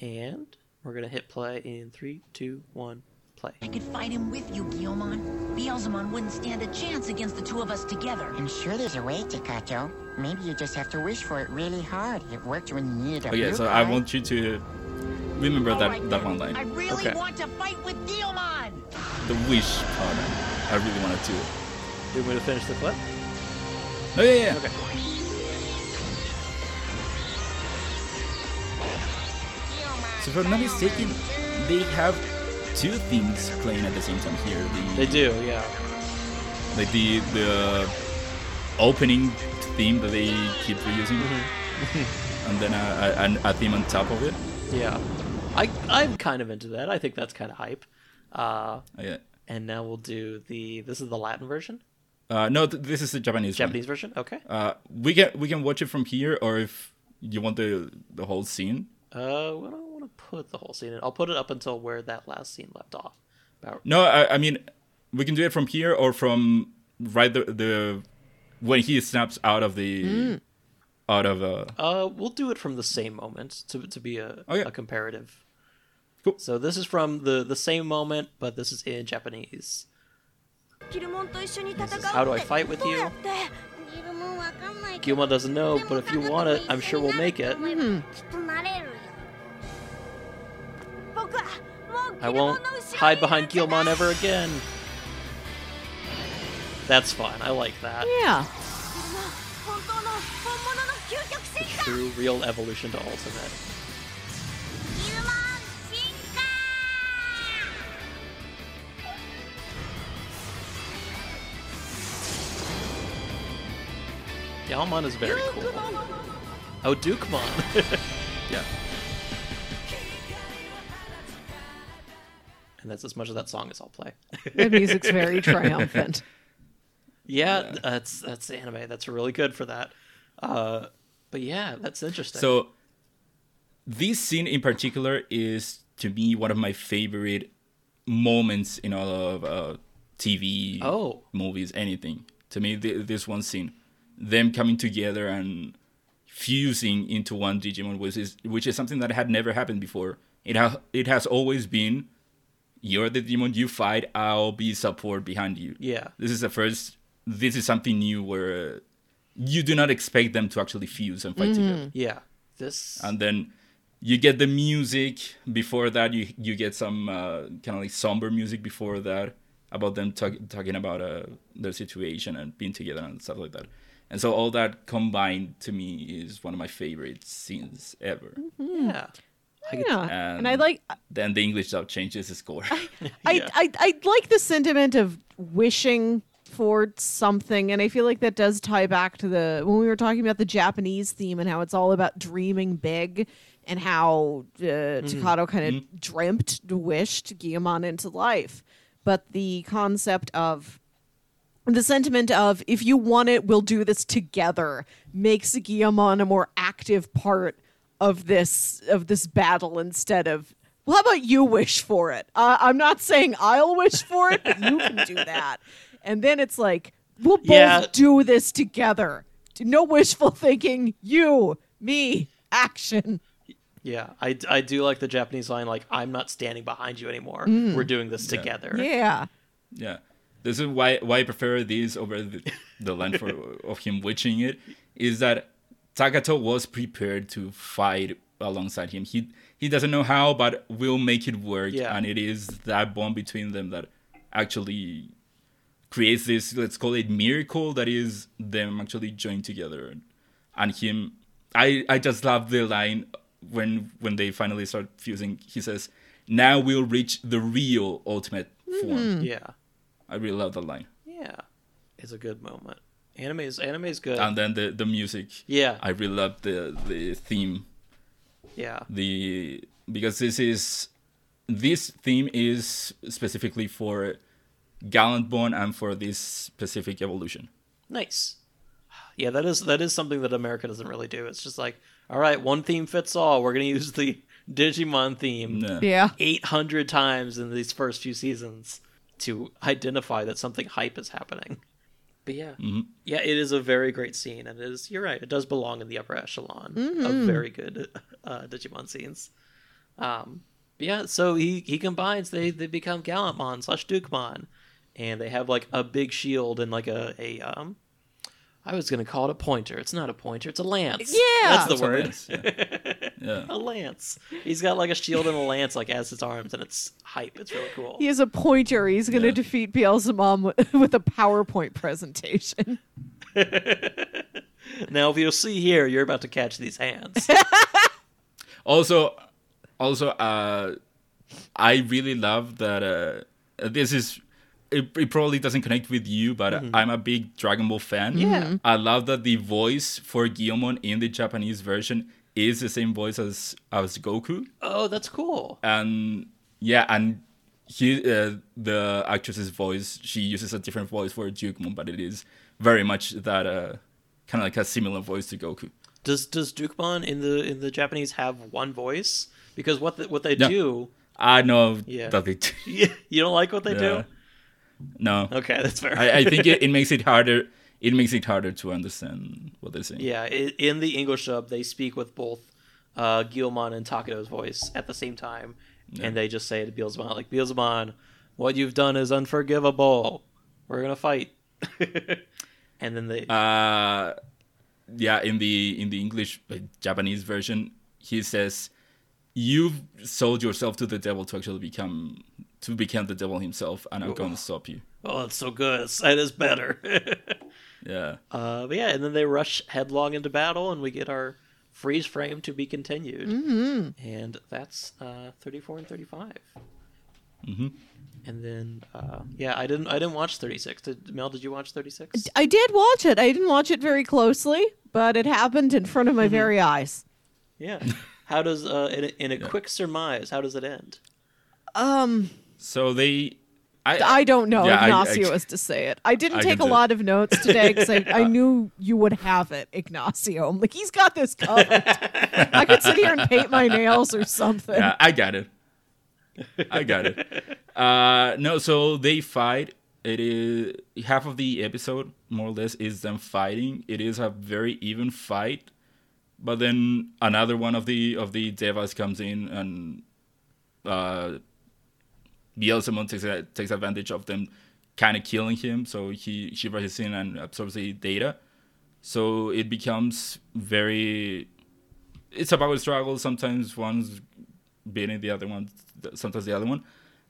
and we're gonna hit play in three, two, one, play. I could fight him with you, Guilmon. Beelzemon wouldn't stand a chance against the two of us together. I'm sure there's a way, Takato. Maybe you just have to wish for it really hard. It worked when you needed a Okay, blue so I want you to remember All that, right, that one line. I really Okay. want to fight with Guilmon. The wish part. I really wanted to. Do you want me to finish the clip? Oh, yeah, yeah. Okay. So if I'm not mistaken, they have two themes playing at the same time here. The, They do, yeah. Like the the opening theme that they keep reusing, Mm-hmm. and then a, a, a theme on top of it. Yeah. I I'm kind of into that. I think that's kind of hype. Uh, yeah. and now we'll do the. This is the Latin version, Uh, no, th- this is the Japanese. one. Japanese version. Okay. Uh, we can we can watch it from here, or if you want the the whole scene. Uh, well, I don't want to put the whole scene in. I'll put it up until where that last scene left off. About No, I, I mean we can do it from here or from right the the when he snaps out of the Hmm. out of uh Uh, we'll do it from the same moment to to be a, Oh, yeah. a comparative. Cool. So this is from the the same moment, but this is in Japanese. This is how do I fight with you? Gilma doesn't know, but if you want it, I'm sure we'll make it. Mm-hmm. I won't hide behind Guilmon ever again. That's fun. I like that. Yeah. The true, real evolution to Ultimate. Yalmon is very cool. Oh, Dukemon. yeah. and that's as much of that song as I'll play. The music's very triumphant. yeah, that's that's anime. That's really good for that. Uh, but yeah, that's interesting. So this scene in particular is to me one of my favorite moments in all of uh, TV, Oh. movies, anything. To me, th- this one scene, them coming together and fusing into one Digimon, which is which is something that had never happened before. It ha- it has always been, you're the Digimon, you fight, I'll be support behind you. Yeah. This is the first. This is something new where you do not expect them to actually fuse and fight together yeah, this and then you get the music before that you you get some uh, kind of like somber music before that about them talk, talking about uh, their situation and being together and stuff like that and so all that combined to me is one of my favorite scenes ever. Mm-hmm. Yeah. I Yeah, and I like Then the English dub changes the score. I, Yeah. I I like the sentiment of wishing for something, and I feel like that does tie back to the when we were talking about the Japanese theme and how it's all about dreaming big, and how uh, mm-hmm. Takato kind of mm-hmm. dreamt, wished Guilmon into life. But the concept of the sentiment of if you want it, we'll do this together makes Guilmon a more active part of this of this battle instead of well, how about you wish for it? Uh, I'm not saying I'll wish for it, but you can do that. And then it's like we'll both Yeah. do this together. No wishful thinking. You, me, action. Yeah, I, I do like the Japanese line, like, I'm not standing behind you anymore. We're doing this together. Yeah. Yeah, this is why why I prefer these over the, the line for of him witching it is that Takato was prepared to fight alongside him. He he doesn't know how, but will make it work. Yeah. And it is that bond between them that actually creates this let's call it miracle that is them actually joined together and him I I just love the line when when they finally start fusing. He says, "Now we'll reach the real ultimate form." Mm. Yeah. I really love that line. Yeah. It's a good moment. Anime is anime is good. And then the the music. yeah. I really love the the theme. yeah. The because this is this theme is specifically for Gallantmon and for this specific evolution. Nice. Yeah, that is that is something that America doesn't really do. It's just like, all right, one theme fits all. We're gonna use the Digimon theme Yeah. Yeah. 800 times in these first few seasons to identify that something hype is happening. But yeah, yeah, it is a very great scene, and it is. You're right; it does belong in the upper echelon of very good uh, Digimon scenes. Um, yeah, so he he combines. They they become Gallantmon slash Dukemon, and they have like a big shield and like a a um. I was gonna call it a pointer. It's not a pointer. It's a lance. Yeah. that's the It's a word. lance, yeah. Yeah. a lance. He's got like a shield and a lance like as his arms, and it's hype. It's really cool. He has a pointer. He's going to Yeah. defeat Beelzebub with, with a PowerPoint presentation. Now, if you'll see here, you're about to catch these hands. Also, also, uh, I really love that. Uh, this is. It, it probably doesn't connect with you, but I'm a big Dragon Ball fan. Yeah. I love that the voice for Guilmon in the Japanese version is the same voice as as Goku, oh, that's cool. and yeah, and he uh, the actress's voice she uses a different voice for Dukemon, but it is very much that uh, kind of like a similar voice to Goku. Does does Dukemon in the in the Japanese have one voice? Because what the, what they No. do, I know Yeah. that they. you don't like what they Yeah. do. No, Okay, that's fair. I, I think it, it makes it harder. It makes it harder to understand what they're saying. yeah, in the English dub, they speak with both uh, Guilmon and Takato's voice at the same time, and they just say to Beelzebub, like Beelzebub, what you've done is unforgivable. We're gonna fight. and then they Uh, yeah. In the in the English uh, Japanese version, he says, "You've sold yourself to the devil to actually become to become the devil himself, and I'm going to stop you." Oh, it's so good. It's- better. Yeah. uh, but yeah, and then they rush headlong into battle, and we get our freeze frame to be continued. Mm-hmm. And that's uh, 34 and 35. Mm-hmm. And then, uh, yeah, I didn't. I didn't watch 36. Did Mel? Did you watch 36? I did watch it. I didn't watch it very closely, but it happened in front of my very eyes. Yeah. How does uh, in a, in a quick surmise? How does it end? Um, So they, I, I don't know. Yeah, Ignacio I- has to say it. I didn't I take a lot of notes today because I, I knew you would have it, Ignacio. I'm like, he's got this covered. I could sit here and paint my nails or something. Yeah, I got it. I got it. Uh, no, so they fight. It is half of the episode, more or less, is them fighting. It is a very even fight, but then another one of the of the devas comes in and uh, Beelzebub takes a, takes advantage of them, kind of killing him. So he she rushes in and absorbs the data. So it becomes very. It's a power struggle. Sometimes one's beating the other one, sometimes the other one,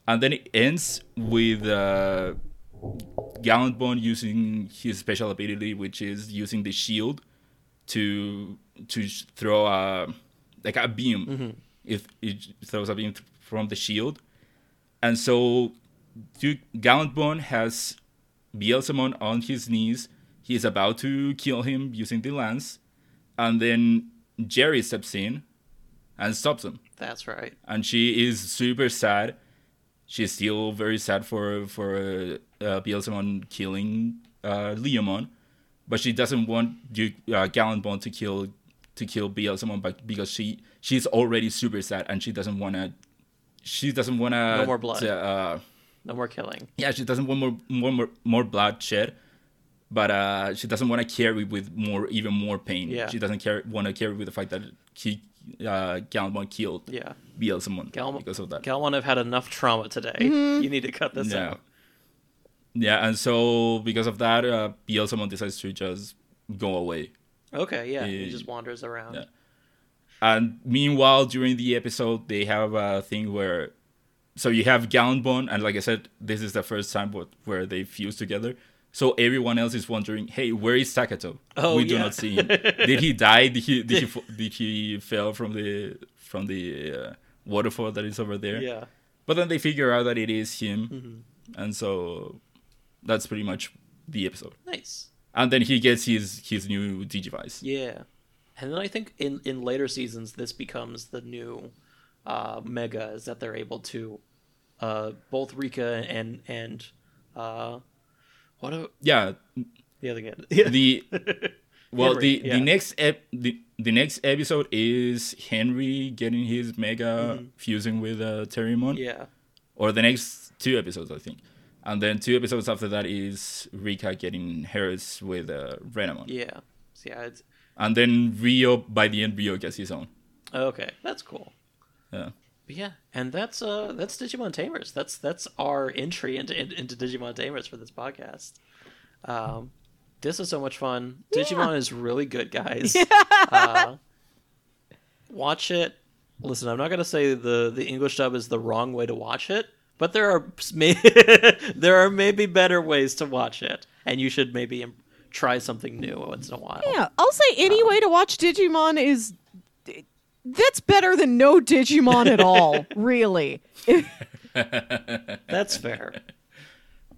and then it ends with uh, Gallantmon using his special ability, which is using the shield to to throw a like a beam. If it throws a beam from the shield, and so Duke Gallantmon has Beelzemon on his knees. He is about to kill him using the lance, and then Jeri steps in and stops him That's right. and she is super sad. She's still very sad for for uh, Beelzemon killing uh, Leomon, but she doesn't want Duke uh, Gallantmon to kill to kill Beelzemon, but because she she's already super sad and she doesn't wanna she doesn't wanna No more blood. uh, No more killing. yeah, she doesn't want more more more, more bloodshed, but uh, she doesn't want to carry with more even more pain. Yeah. She doesn't carry want to carry with the fact that he uh, Gallantmon killed Yeah. Beelzemon Galmo- because of that. Galwan have had enough trauma today. Mm-hmm. You need to cut this Yeah. out. Yeah, and so because of that, uh, Beelzemon decides to just go away. Okay, yeah. He Eh, just wanders around. yeah. And meanwhile, during the episode, they have a thing where, so you have Gallantmon, and like I said, this is the first time what, where they fuse together. So everyone else is wondering, hey, where is Takato? Oh, we do not see him. did he die? Did he did he did he fell from the from the uh, waterfall that is over there? Yeah. But then they figure out that it is him, Mm-hmm. and so that's pretty much the episode. Nice. And then he gets his his new Digivice. Yeah. And then I think in, in later seasons, this becomes the new uh, mega is that they're able to uh, both Rika and and uh, what a, Yeah, the other guy. Yeah. the well Henry, the yeah. the next ep- the, the next episode is Henry getting his mega fusing with uh, Terriermon, Mm-hmm. yeah. or the next two episodes I think, and then two episodes after that is Rika getting hers with uh, Renamon, Yeah. So, yeah. It's, and then Ryo by the end Ryo gets his own. okay. That's cool. Yeah. But yeah, and that's uh that's Digimon Tamers. That's that's our entry into into Digimon Tamers for this podcast. Um, this is so much fun. Digimon is really good, guys. Uh, watch it. Listen, I'm not gonna say the the English dub is the wrong way to watch it, but there are may- there are maybe better ways to watch it, and you should maybe im- try something new once in a while. Yeah, I'll say any way to watch Digimon is that's better than no Digimon at all, really. That's fair.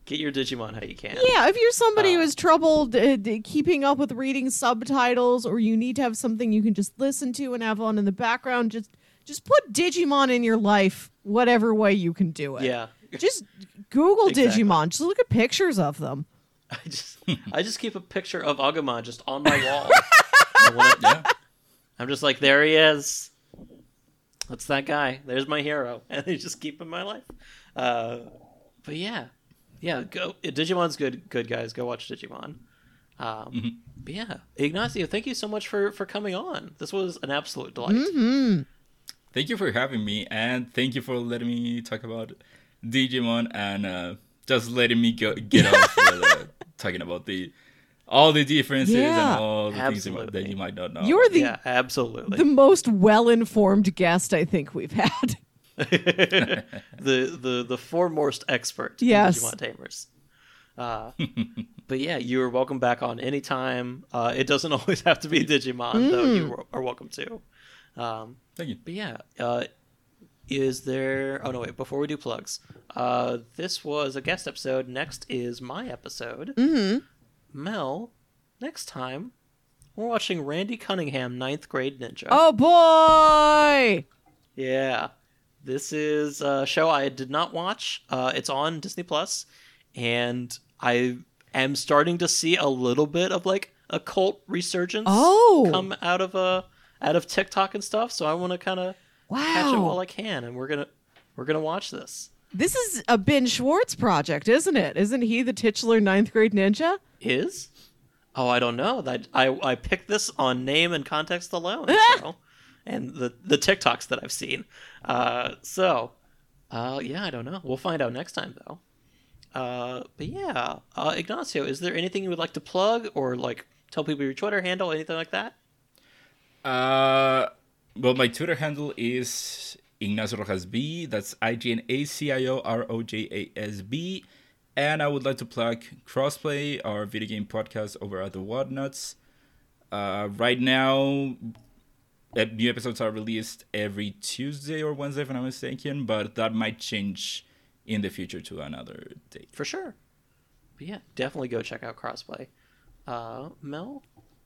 Get your Digimon how you can. Yeah, if you're somebody who has trouble uh, keeping up with reading subtitles, or you need to have something you can just listen to and have on in the background, just just put Digimon in your life, whatever way you can do it. Yeah. Just Google Exactly. Digimon. Just look at pictures of them. I just I just keep a picture of Agumon just on my wall. And when I- Yeah. I'm just like, there he is. That's that guy. There's my hero, and they just keep in my life. Uh, but yeah, yeah. Go. Digimon's good. Good guys. Go watch Digimon. Um, But yeah, Ignacio, thank you so much for for coming on. This was an absolute delight. Thank you for having me, and thank you for letting me talk about Digimon and uh, just letting me go, get off with uh, talking about the all the differences Yeah. and all the things that, you might not know. You're the Yeah, absolutely. the most well informed guest I think we've had. the the the foremost expert Yes. in Digimon Tamers. Uh, but yeah, you are welcome back on anytime. Uh, it doesn't always have to be Digimon, though. You are- are welcome to. Um, Thank you. but yeah, uh, is there? Oh no, wait. Before we do plugs, uh, this was a guest episode. Next is my episode. Mm-hmm. Mel, next time we're watching Randy Cunningham, Ninth Grade Ninja. Oh boy! Yeah. This is a show I did not watch. Uh, it's on Disney Plus, and I am starting to see a little bit of like a cult resurgence Oh. come out of uh out of TikTok and stuff. So I want to kind of catch it while I can, and we're gonna we're gonna watch this. This is a Ben Schwartz project, isn't it? Isn't he the titular ninth grade ninja? Is oh I don't know that I I picked this on name and context alone. so and the the TikToks that I've seen. Uh, so uh, yeah, I don't know. We'll find out next time though. Uh, but yeah, uh, Ignacio, is there anything you would like to plug or like tell people your Twitter handle, anything like that? Uh, well, my Twitter handle is Ignacio Rojas B. That's I G N A C I O R O J A S B. And I would like to plug Crossplay, our video game podcast over at the Whatnuts. Uh, right now, uh, new episodes are released every Tuesday or Wednesday, if I'm not mistaken, but that might change in the future to another date. For sure. But yeah, definitely go check out Crossplay. Uh, Mel,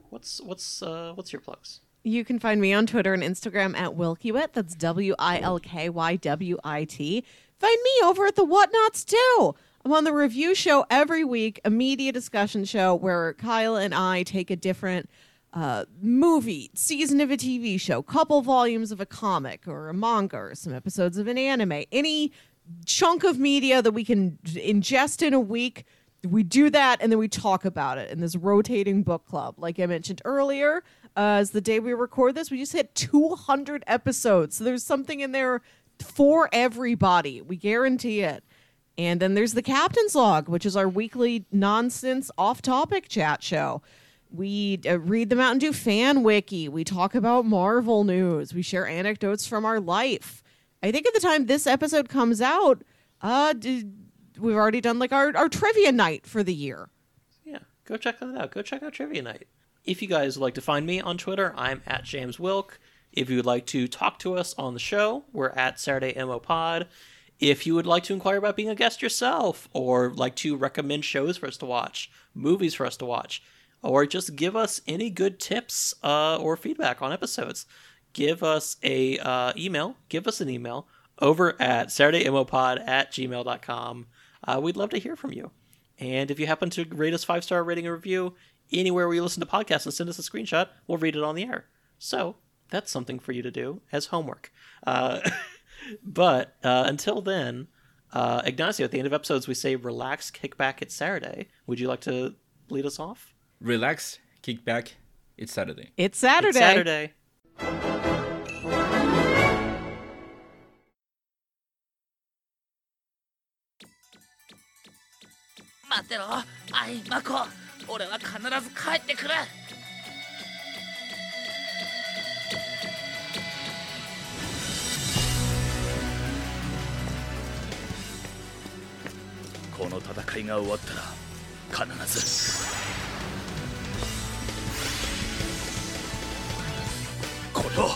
what's what's uh, what's your plugs? You can find me on Twitter and Instagram at Wilkywit. That's W I L K Y W I T. Find me over at the Whatnots too. I'm on the review show every week, a media discussion show where Kyle and I take a different uh, movie, season of a TV show, couple volumes of a comic or a manga or some episodes of an anime, any chunk of media that we can ingest in a week. We do that and then we talk about it in this rotating book club. Like I mentioned earlier, uh, as the day we record this, we just hit 200 episodes. So there's something in there for everybody. We guarantee it. And then there's the Captain's Log, which is our weekly nonsense off topic chat show. We uh, read the Mountain Dew fan wiki. We talk about Marvel news. We share anecdotes from our life. I think at the time this episode comes out, uh, d- we've already done like our, our trivia night for the year. Yeah, go check that out. Go check out Trivia Night. If you guys would like to find me on Twitter, I'm at James Wilk. If you would like to talk to us on the show, we're at Saturday MO Pod. If you would like to inquire about being a guest yourself, or like to recommend shows for us to watch, movies for us to watch, or just give us any good tips uh, or feedback on episodes, give us a uh, email. Give us an email over at SaturdayMOPod at gmail.com. Uh, we'd love to hear from you. And if you happen to rate us five star rating and review anywhere where you listen to podcasts and send us a screenshot. We'll read it on the air. So that's something for you to do as homework. Uh, but uh, until then, uh, Ignacio, at the end of episodes, we say relax, kick back, it's Saturday. Would you like to lead us off? Relax, kick back, it's Saturday. It's Saturday. It's Saturday. Matero, 俺は必ず帰ってくる。この戦いが終わったら必ず。これを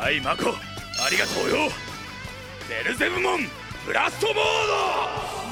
はいマコ。ありがとうよ。ベルゼブモンブラストボード